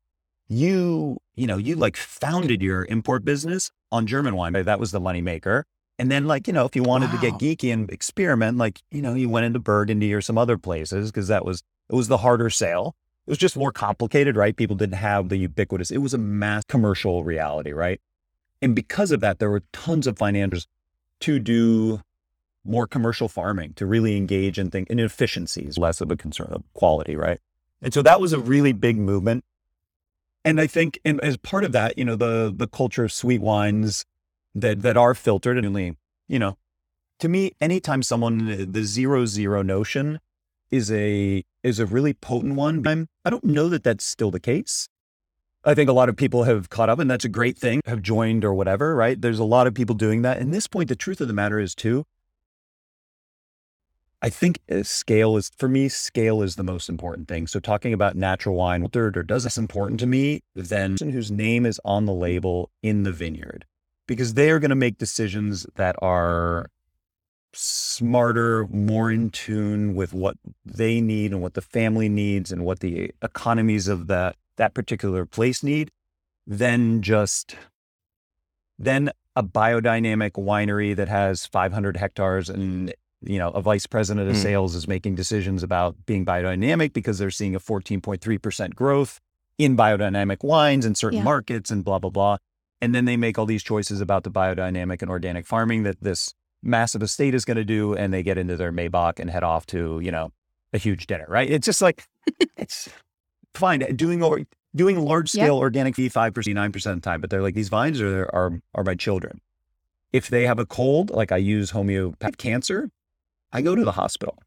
you you know you like founded your import business on german wine. That was the money maker. And then like you know if you wanted to get geeky and experiment like you know you went into burgundy or some other places because that was it was the harder sale. It was just more complicated right? People didn't have the ubiquitous it was a mass commercial reality right and because of that, there were tons of financiers to do more commercial farming, to really engage in think in efficiencies, less of a concern of quality, right? And so that was a really big movement. And I think, and as part of that, you know, the the culture of sweet wines that that are filtered and only, you know, to me, anytime someone uh, the zero zero notion is a is a really potent one. I'm, I don't know that that's still the case. I think a lot of people have caught up, and that's a great thing, have joined or whatever, right? There's a lot of people doing that. And this point, the truth of the matter is, too, I think uh, scale is, for me, scale is the most important thing. So, talking about natural wine, filtered or does this important to me person whose name is on the label in the vineyard, because they are going to make decisions that are smarter, more in tune with what they need and what the family needs and what the economies of that that particular place need than just then a biodynamic winery that has 500 hectares and you know a vice president of Mm. sales is making decisions about being biodynamic because they're seeing a 14.3% growth in biodynamic wines in certain Yeah. markets and blah blah blah and then they make all these choices about the biodynamic and organic farming that this massive estate is going to do and they get into their maybach and head off to you know a huge dinner right it's just like it's fine doing or doing large scale organic fee five percent nine percent of the time but they're like these vines are are are my children. If they have a cold like i use homeopathic cancer i go to the hospital.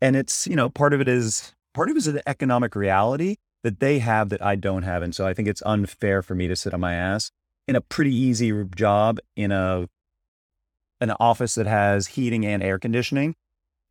And it's you know part of it is part of it is an economic reality that they have that i don't have and so i think it's unfair for me to sit on my ass in a pretty easy job in a an office that has heating and air conditioning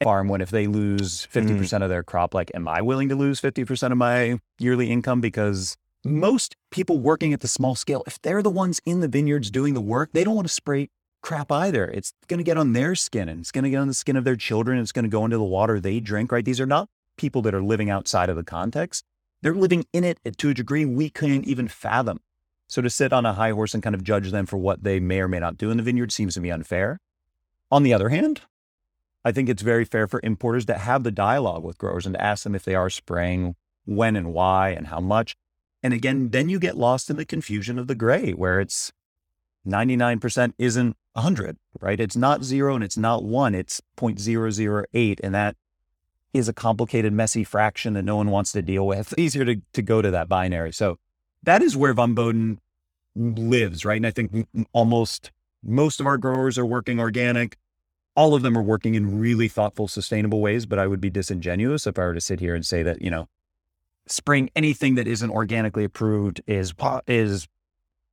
farm when if they lose 50% Mm. of their crop like am i willing to lose 50% of my yearly income? Because most people working at the small scale if they're the ones in the vineyards doing the work they don't want to spray crap either. It's going to get on their skin and it's going to get on the skin of their children it's going to go into the water they drink right? These are not people that are living outside of the context. They're living in it to a degree we couldn't even fathom. So to sit on a high horse and kind of judge them for what they may or may not do in the vineyard seems to me unfair. On the other hand I think it's very fair for importers to have the dialogue with growers and to ask them if they are spraying, when and why and how much. And again, then you get lost in the confusion of the gray, where it's 99% isn't 100, right? It's not zero and it's not one, it's 0.008. And that is a complicated, messy fraction that no one wants to deal with. It's easier to, to go to that binary. So that is where Vom Boden lives, right? And I think almost most of our growers are working organic. All of them are working in really thoughtful, sustainable ways. But I would be disingenuous if I were to sit here and say that, you know, spring anything that isn't organically approved is is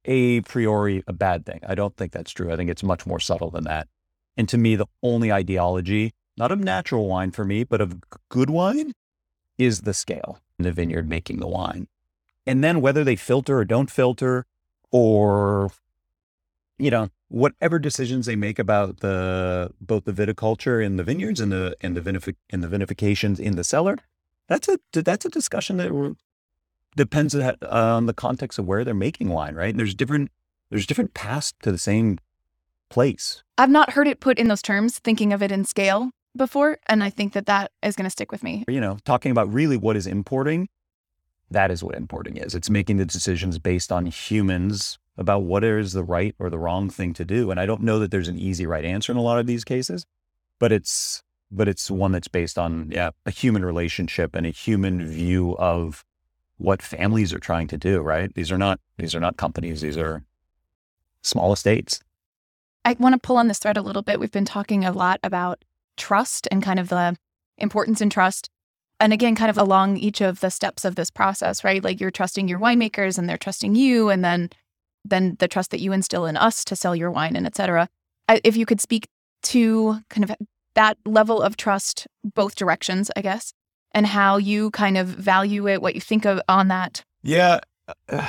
a priori a bad thing. I don't think that's true. I think it's much more subtle than that. And to me, the only ideology, not of natural wine for me, but of good wine, is the scale in the vineyard making the wine. And then whether they filter or don't filter, or you know, whatever decisions they make about the both the viticulture in the vineyards and the and the vinific and the vinifications in the cellar, that's a that's a discussion that depends on the context of where they're making wine, right? And there's different there's different paths to the same place. I've not heard it put in those terms, thinking of it in scale before, and I think that that is going to stick with me. You know, talking about really what is importing, that is what importing is. It's making the decisions based on humans about what is the right or the wrong thing to do. And I don't know that there's an easy right answer in a lot of these cases, but it's but it's one that's based on yeah, a human relationship and a human view of what families are trying to do, right? These are not these are not companies, these are small estates. I want to pull on this thread a little bit. We've been talking a lot about trust and kind of the importance in trust. And again, kind of along each of the steps of this process, right? Like you're trusting your winemakers and they're trusting you, and then then the trust that you instill in us to sell your wine and et cetera. If you could speak to kind of that level of trust, both directions, I guess, and how you kind of value it, what you think of on that. Yeah. Uh,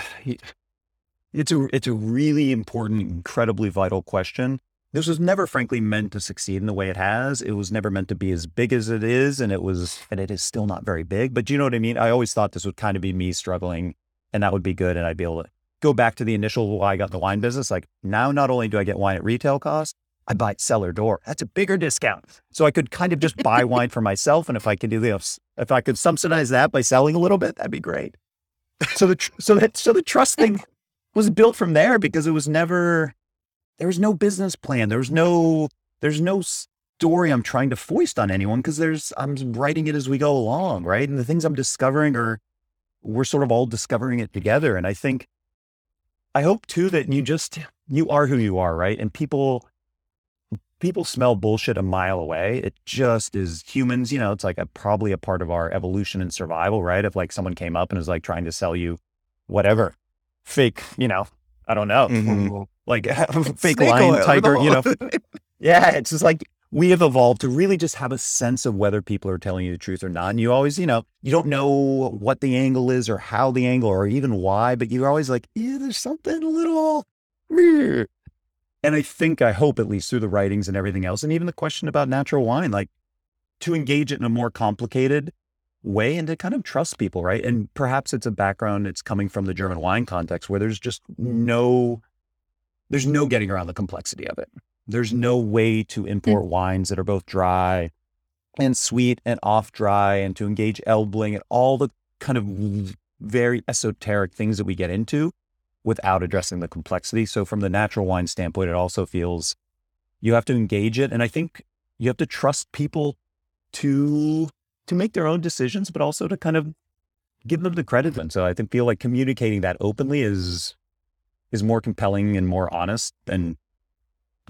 it's a it's a really important, incredibly vital question. This was never frankly meant to succeed in the way it has. It was never meant to be as big as it is, and it was and it is still not very big. But you know what I mean? I always thought this would kind of be me struggling and that would be good and I'd be able to go back to the initial why I got the wine business. Like now not only do I get wine at retail cost, I buy it cellar door. That's a bigger discount. So I could kind of just buy wine for myself. And if I can do this, if I could subsidize that by selling a little bit, that'd be great. So the, so that, so the trust thing was built from there because it was never, there was no business plan. There was no, there's no story I'm trying to foist on anyone because there's, I'm writing it as we go along. Right. And the things I'm discovering are, we're sort of all discovering it together. And I think, I hope too that you just, you are who you are. Right. And people, people smell bullshit a mile away. It just is humans, you know, it's like a, probably a part of our evolution and survival, right? If like someone came up and was like trying to sell you whatever fake, you know, I don't know, mm-hmm. like fake lion, tiger, you know. yeah, it's just like we have evolved to really just have a sense of whether people are telling you the truth or not. And you always, you know, you don't know what the angle is or how the angle or even why, but you're always like, yeah, there's something a little and I think, I hope at least through the writings and everything else, and even the question about natural wine, like to engage it in a more complicated way and to kind of trust people, right? And perhaps it's a background, it's coming from the German wine context where there's just no, there's no getting around the complexity of it. There's no way to import mm. wines that are both dry and sweet and off dry and to engage elbling and all the kind of very esoteric things that we get into without addressing the complexity. So from the natural wine standpoint, it also feels you have to engage it. And I think you have to trust people to to make their own decisions, but also to kind of give them the credit. And so I think feel like communicating that openly is is more compelling and more honest than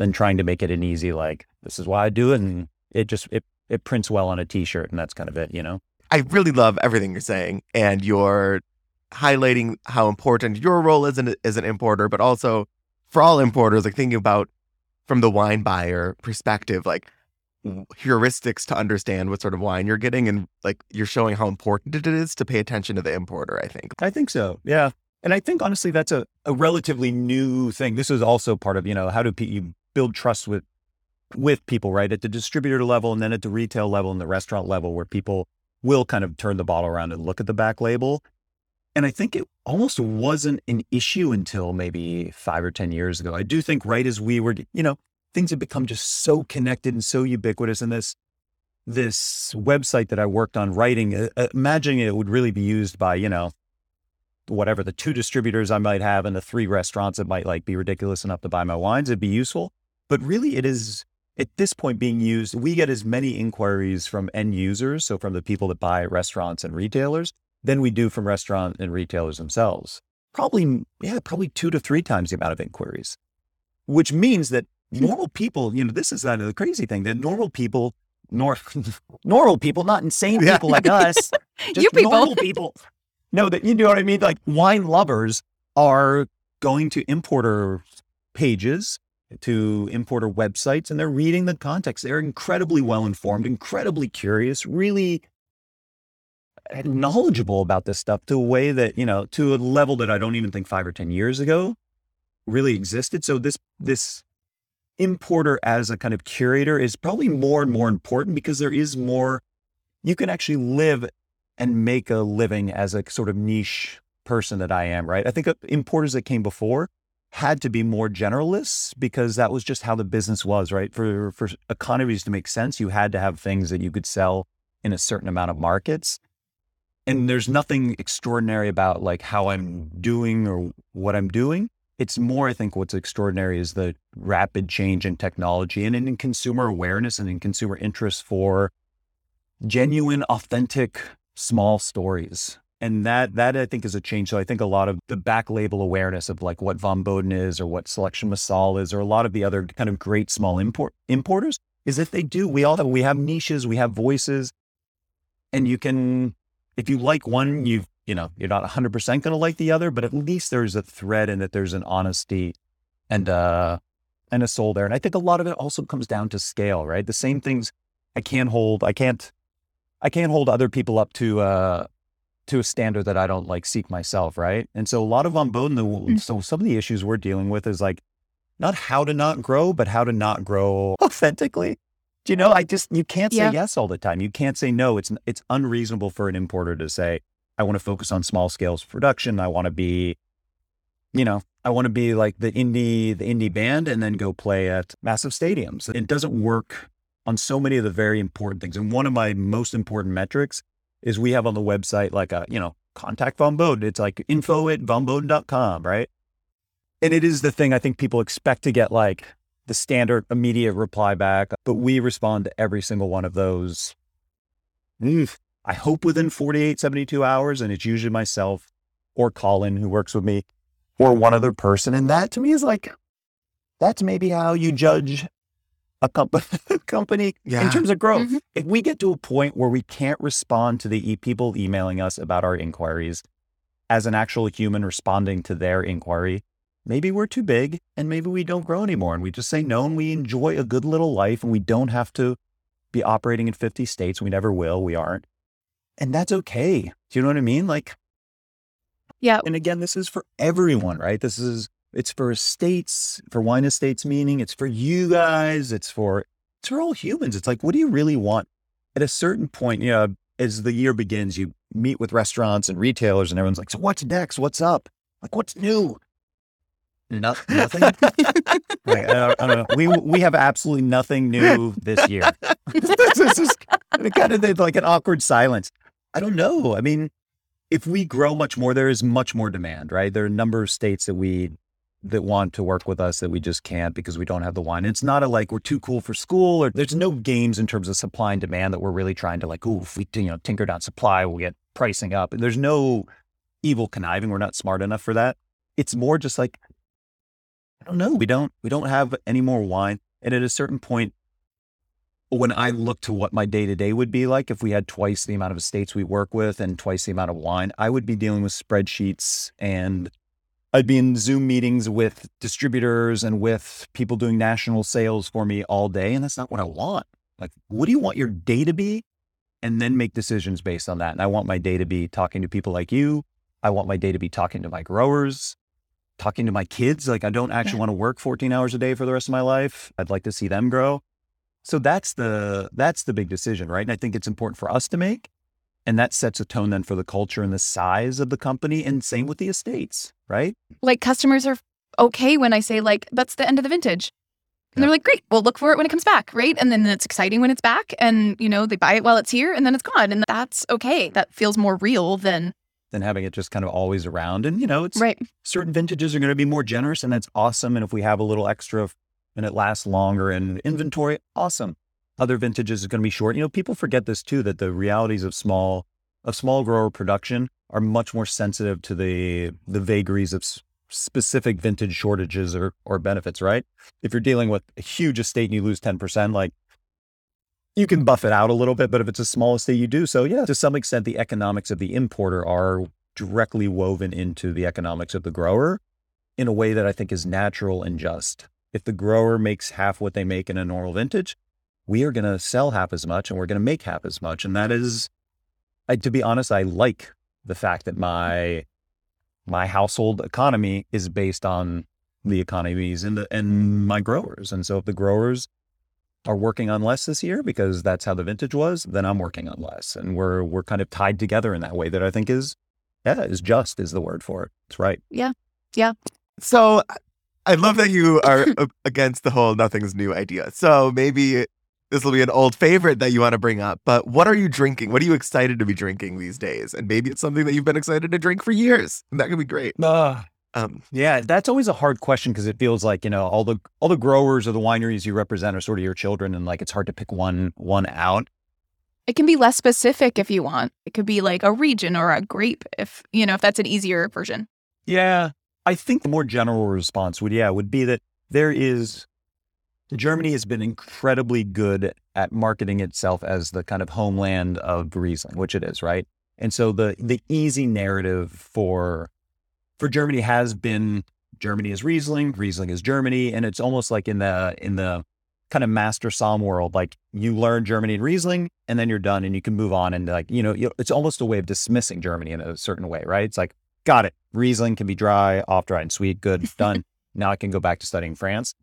than trying to make it an easy like this is why I do it and it just it it prints well on a t-shirt and that's kind of it, you know. I really love everything you're saying and you're highlighting how important your role is an, as an importer, but also for all importers, like thinking about from the wine buyer perspective, like heuristics to understand what sort of wine you're getting and like you're showing how important it is to pay attention to the importer, I think. I think so. Yeah. And I think honestly, that's a, a relatively new thing. This is also part of, you know, how do you build trust with with people, right? At the distributor level and then at the retail level and the restaurant level where people will kind of turn the bottle around and look at the back label. And I think it almost wasn't an issue until maybe five or 10 years ago. I do think right as we were, you know, things have become just so connected and so ubiquitous. And this, this website that I worked on writing, uh, imagining it would really be used by, you know, whatever the two distributors I might have and the three restaurants that might like be ridiculous enough to buy my wines, it'd be useful. But really, it is at this point being used. We get as many inquiries from end users, so from the people that buy restaurants and retailers, than we do from restaurant and retailers themselves. Probably, yeah, probably two to three times the amount of inquiries, which means that hmm. normal people, you know, this is kind of the crazy thing that normal people, nor, normal people, not insane Yeah. people like us, just You people. normal people. No, that you know what I mean? Like wine lovers are going to importer pages, to importer websites, and they're reading the context. They're incredibly well informed, incredibly curious, really knowledgeable about this stuff to a way that, you know, to a level that I don't even think five or 10 years ago really existed. So this, this importer as a kind of curator is probably more and more important because there is more, you can actually live and make a living as a sort of niche person that I am, right? I think uh, importers that came before had to be more generalists because that was just how the business was, right? For for economies to make sense, you had to have things that you could sell in a certain amount of markets. And there's nothing extraordinary about like how I'm doing or what I'm doing. It's more, I think, what's extraordinary is the rapid change in technology and in consumer awareness and in consumer interest for genuine, authentic, small stories. And that that I think is a change. So I think a lot of the back label awareness of like what Vom Boden is or what Selection Massale is, or a lot of the other kind of great small import importers, is that they do. We all have we have niches, we have voices, and you can if you like one, you've you know you're not 100 percent going to like the other, but at least there's a thread and that there's an honesty and uh and a soul there. And I think a lot of it also comes down to scale, right? The same things I can't hold. I can't I can't hold other people up to uh to a standard that I don't like seek myself, right? And so a lot of Vom Boden, the, Mm. so some of the issues we're dealing with is like not how to not grow, but how to not grow authentically. Do you know? I just you can't say Yeah. yes all the time. You can't say no. It's it's unreasonable for an importer to say, I want to focus on small scales production. I want to be, you know, I want to be like the indie the indie band and then go play at massive stadiums. It doesn't work on so many of the very important things. And one of my most important metrics is we have on the website like a, you know, contact Vom Boden. It's like info at vomboden.com, right? And it is the thing I think people expect to get like the standard immediate reply back, but we respond to every single one of those. I hope within 48, 72 hours. And it's usually myself or Colin who works with me or one other person. And that to me is like, that's maybe how you judge a company, company Yeah. in terms of growth. Mhm. If we get to a point where we can't respond to the e- people emailing us about our inquiries as an actual human responding to their inquiry, maybe we're too big and maybe we don't grow anymore. And we just say no and we enjoy a good little life and we don't have to be operating in 50 states. We never will. We aren't. And that's okay. Do you know what I mean? Like, Yeah. and again, this is for everyone, right? This is, it's for estates, for wine estates, meaning it's for you guys. It's for, it's for all humans. It's like, what do you really want? At a certain point, you know, as the year begins, you meet with restaurants and retailers and everyone's like, so what's next? What's up? Like, what's new? No, nothing. Like, I, don't, I don't know. We we have absolutely nothing new this year. this is kind of like an awkward silence. I don't know. I mean, if we grow much more, there is much more demand, right? There are a number of states that we that want to work with us that we just can't because we don't have the wine. It's not a like we're too cool for school or there's no games in terms of supply and demand that we're really trying to like, oh, if we you know tinker down supply, we'll get pricing up. There's no evil conniving. We're not smart enough for that. It's more just like I don't know. We don't we don't have any more wine. And at a certain point, when I look to what my day to day would be like if we had twice the amount of estates we work with and twice the amount of wine, I would be dealing with spreadsheets and I'd be in Zoom meetings with distributors and with people doing national sales for me all day. And that's not what I want. Like, what do you want your day to be? And then make decisions based on that. And I want my day to be talking to people like you. I want my day to be talking to my growers, talking to my kids. Like, I don't actually want to work 14 hours a day for the rest of my life. I'd like to see them grow. So that's the that's the big decision, right? And I think it's important for us to make. And that sets a tone then for the culture and the size of the company. And mm-hmm. same with the estates, right? Like customers are okay when I say like that's the end of the vintage. And they're like, great, we'll look for it when it comes back, right? And then it's exciting when it's back. And, you know, they buy it while it's here and then it's gone. And that's okay. That feels more real than than having it just kind of always around. And, you know, it's Right. certain vintages are going to be more generous and that's awesome. And if we have a little extra and it lasts longer in inventory, awesome. Other vintages is going to be short. You know, people forget this too, that the realities of small, of small grower production are much more sensitive to the, the vagaries of s- specific vintage shortages or, or benefits, right? If you're dealing with a huge estate and you lose 10%, like you can buff it out a little bit, but if it's a small estate, you do. So yeah, to some extent, the economics of the importer are directly woven into the economics of the grower in a way that I think is natural and just. If the grower makes half what they make in a normal vintage, we are going to sell half as much and we're going to make half as much. And that is, I, to be honest, I like the fact that my my household economy is based on the economies and the and my growers. And so if the growers are working on less this year because that's how the vintage was, then I'm working on less. And we're we're kind of tied together in that way that I think is yeah, is just is the word for it. It's right. Yeah. Yeah. So I- I love that you are against the whole nothing's new idea. So maybe this will be an old favorite that you want to bring up. But what are you drinking? What are you excited to be drinking these days? And maybe it's something that you've been excited to drink for years. And that could be great. Um, Yeah, that's always a hard question because it feels like, you know, all the all the growers or the wineries you represent are sort of your children and like it's hard to pick one one out. It can be less specific if you want. It could be like a region or a grape if, you know, if that's an easier version. Yeah. I think the more general response would, yeah, would be that there is, Germany has been incredibly good at marketing itself as the kind of homeland of Riesling, which it is, right? And so the the easy narrative for for Germany has been Germany is Riesling, Riesling is Germany, and it's almost like in the in the kind of master somm world, like you learn Germany and Riesling, and then you're done, and you can move on, and like you know, you, it's almost a way of dismissing Germany in a certain way, right? It's like got it, Riesling can be dry, off dry, and sweet, good, done. now I can go back to studying France.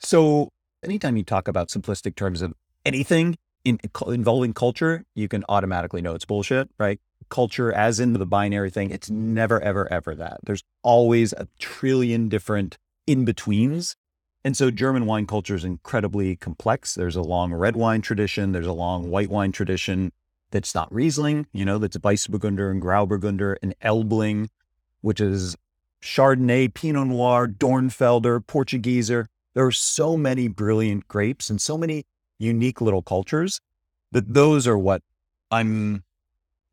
So anytime you talk about simplistic terms of anything in, involving culture, you can automatically know it's bullshit, right? Culture, as in the binary thing, it's never, ever, ever that. There's always a trillion different in betweens. And so German wine culture is incredibly complex. There's a long red wine tradition, there's a long white wine tradition that's not Riesling, you know, that's a Weissburgunder and Grauburgunder and Elbling, which is Chardonnay, Pinot Noir, Dornfelder, Portugieser. There are so many brilliant grapes and so many unique little cultures that those are what I'm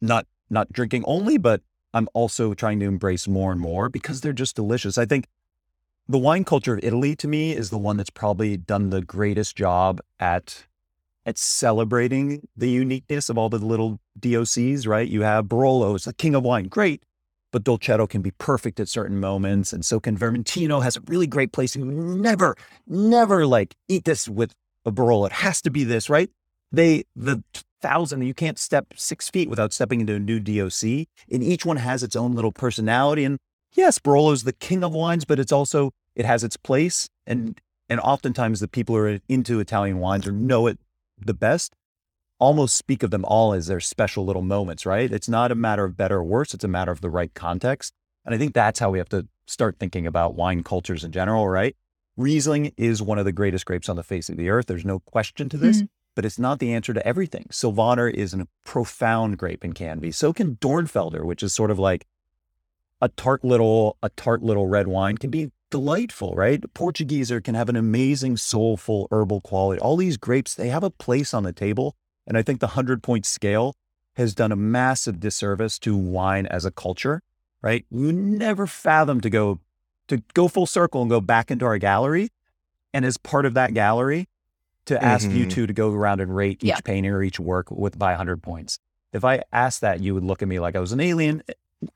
not not drinking only, but I'm also trying to embrace more and more because they're just delicious. I think the wine culture of Italy to me is the one that's probably done the greatest job at at celebrating the uniqueness of all the little DOCs, right? You have Barolo, it's the king of wine, great, but Dolcetto can be perfect at certain moments, and so can Vermentino has a really great place. You never, never like eat this with a Barolo. It has to be this, right? They the thousand you can't step six feet without stepping into a new DOC, and each one has its own little personality. And yes, Barolo is the king of wines, but it's also it has its place, and and oftentimes the people who are into Italian wines or know it the best almost speak of them all as their special little moments, right? It's not a matter of better or worse, it's a matter of the right context. And I think that's how we have to start thinking about wine cultures in general, right? Riesling is one of the greatest grapes on the face of the earth. There's no question to this, mm-hmm. but it's not the answer to everything. Sylvaner is a profound grape and can be. So can Dornfelder, which is sort of like a tart little, a tart little red wine can be delightful, right? Portugieser can have an amazing soulful herbal quality. All these grapes, they have a place on the table. And I think the 100 point scale has done a massive disservice to wine as a culture, right? You never fathom to go to go full circle and go back into our gallery. And as part of that gallery, to ask you Mhm. two to go around and rate each Yeah. painting or each work with by 100 points. If I asked that, you would look at me like I was an alien,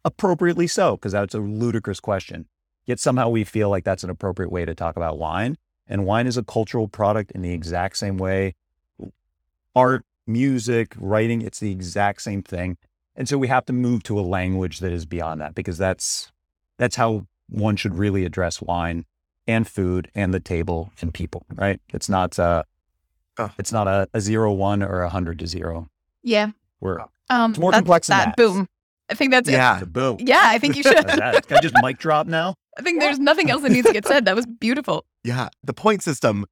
appropriately so, because that's a ludicrous question. Yet somehow we feel like that's an appropriate way to talk about wine. And wine is a cultural product in the exact same way. Art, music, writing, it's the exact same thing. And so we have to move to a language that is beyond that because that's that's how one should really address wine and food and the table and people, right? It's not uh Oh. it's not a, a zero one or a hundred to zero. Yeah. We're Um, It's more that's complex than that. that. Boom. I think that's it. yeah. boom. Yeah, I think you should. Is that- Can I just mic drop now? I think there's nothing else that needs to get said. That was beautiful. Yeah. The point system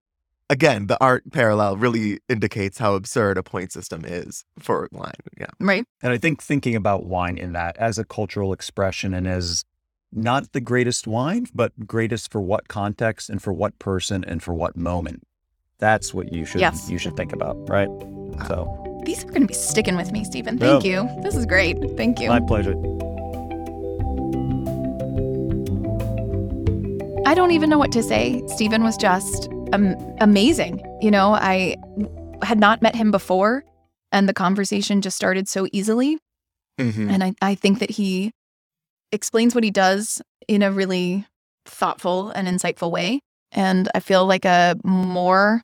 again, the art parallel really indicates how absurd a point system is for wine. Yeah. Right. And I think thinking about wine in that as a cultural expression and as not the greatest wine, but greatest for what context and for what person and for what moment. That's what you should Yes. you should think about, right? So These are going to be sticking with me, Stephen. Thank you. This is great. Thank you. my pleasure. I don't even know what to say. Stephen was just um, amazing. You know, I had not met him before, and the conversation just started so easily. Mm-hmm. And I, I think that he explains what he does in a really thoughtful and insightful way. And I feel like a more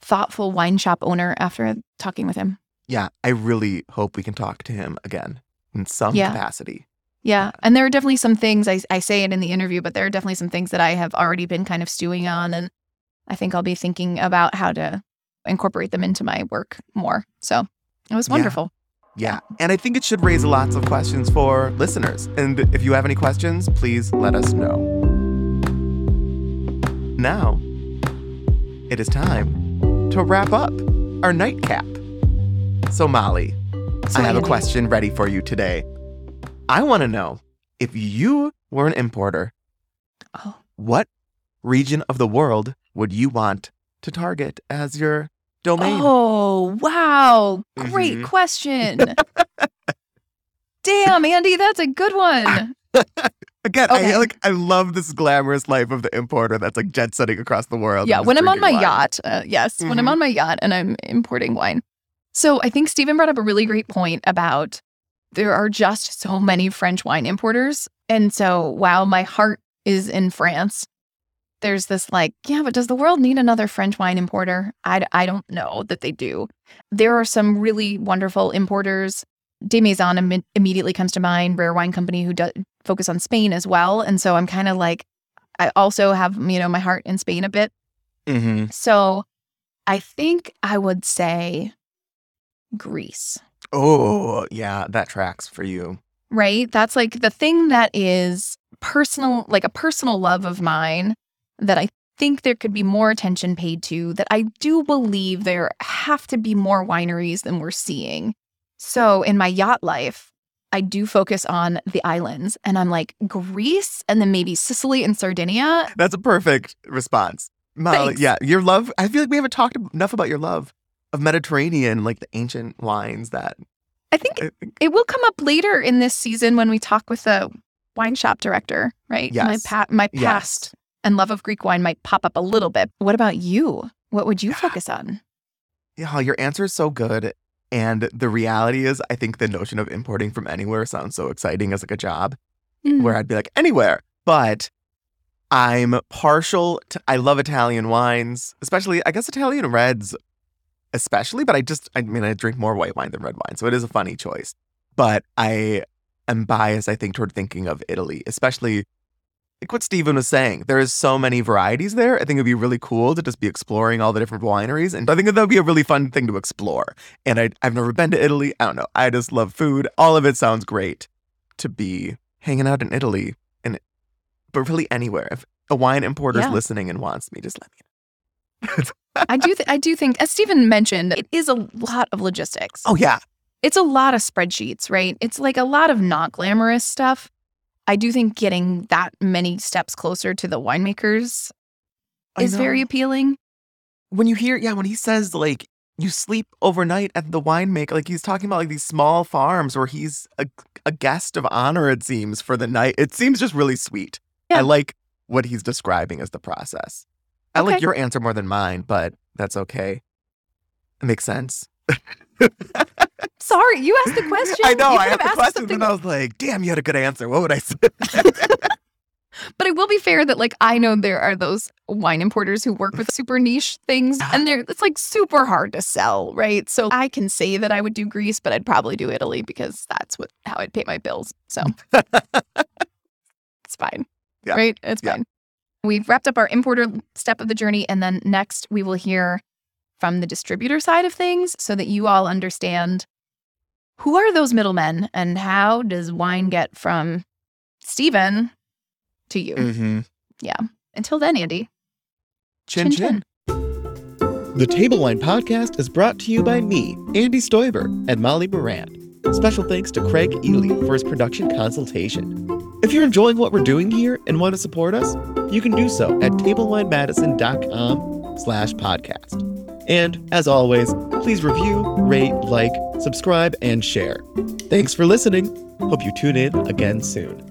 thoughtful wine shop owner after talking with him. Yeah. I really hope we can talk to him again in some Yeah. capacity. Yeah. And there are definitely some things, I, I say it in the interview, but there are definitely some things that I have already been kind of stewing on. And I think I'll be thinking about how to incorporate them into my work more. So it was wonderful. Yeah. And I think it should raise lots of questions for listeners. And if you have any questions, please let us know. Now, it is time to wrap up our nightcap. So, Molly, So I have a question ready for you today. I want to know if you were an importer, Oh. what region of the world would you want to target as your domain? Oh, wow. Great Mhm. question. Damn, Andy, that's a good one. Again, I like I love this glamorous life of the importer that's like jet setting across the world. Yeah, when I'm on my wine. yacht. Uh, yes, when I'm Mhm. on my yacht and I'm importing wine. So I think Stephen brought up a really great point about there are just so many French wine importers. And so while my heart is in France, there's this like, yeah, but does the world need another French wine importer? I, I don't know that they do. There are some really wonderful importers. De Maison imme- immediately comes to mind, rare wine company who does focus on Spain as well. And so I'm kind of like, I also have, you know, my heart in Spain a bit. Mhm. So I think I would say Greece, Oh, yeah, that tracks for you. right? That's like the thing that is personal, like a personal love of mine that I think there could be more attention paid to, that I do believe there have to be more wineries than we're seeing. So in my yacht life, I do focus on the islands and I'm like Greece and then maybe Sicily and Sardinia. That's a perfect response. Molly, Thanks. yeah, your love. I feel like we haven't talked enough about your love of Mediterranean, like the ancient wines that. I think I think- it will come up later in this season when we talk with the wine shop director, right? My Yes. pa- my Yes. And love of Greek wine might pop up a little bit. What about you? What would you focus on? Yeah, your answer is so good. And the reality is, I think the notion of importing from anywhere sounds so exciting as like a job. Mm. where I'd be like, anywhere. But I'm partial to, I love Italian wines, especially, I guess Italian reds, especially, but I just, I mean, I drink more white wine than red wine. So it is a funny choice. But I am biased, I think, toward thinking of Italy, especially like what Stephen was saying. There is so many varieties there. I think it'd be really cool to just be exploring all the different wineries. And I think that would be a really fun thing to explore. And I, I've never been to Italy. I don't know. I just love food. All of it sounds great to be hanging out in Italy and but really anywhere. If a wine importer's Yeah. listening and wants me, just let me know. I do. Th- I do think, as Stephen mentioned, it is a lot of logistics. Oh yeah. It's a lot of spreadsheets, right? It's like a lot of not glamorous stuff. I do think getting that many steps closer to the winemakers is very appealing. when you hear, yeah, when he says like you sleep overnight at the winemaker, like he's talking about like these small farms where he's a, a guest of honor, it seems, for the night. It seems just really sweet. Yeah. I like what he's describing as the process. I like your answer more than mine, but that's okay. It makes sense. Sorry, you asked the question. I know. I have the question, something and I was like, damn, you had a good answer. What would I say? But I will be fair that like I know there are those wine importers who work with super niche things and they're it's like super hard to sell, right? So I can say that I would do Greece, but I'd probably do Italy because that's what how I'd pay my bills. So it's fine. Yeah. Right? It's Yeah. fine. We've wrapped up our importer step of the journey and then next we will hear from the distributor side of things so that you all understand who are those middlemen and how does wine get from Stephen to you? mm-hmm. Yeah. Until then, Andy. Chin Chin chin. The Table Wine Podcast is brought to you by me, Andy Stoiber, and Molly Morand. Special thanks to Craig Ely for his production consultation. If you're enjoying what we're doing here and want to support us, you can do so at tablewinemadison.com slash podcast. And as always, please review, rate, like, subscribe, and share. Thanks for listening. Hope you tune in again soon.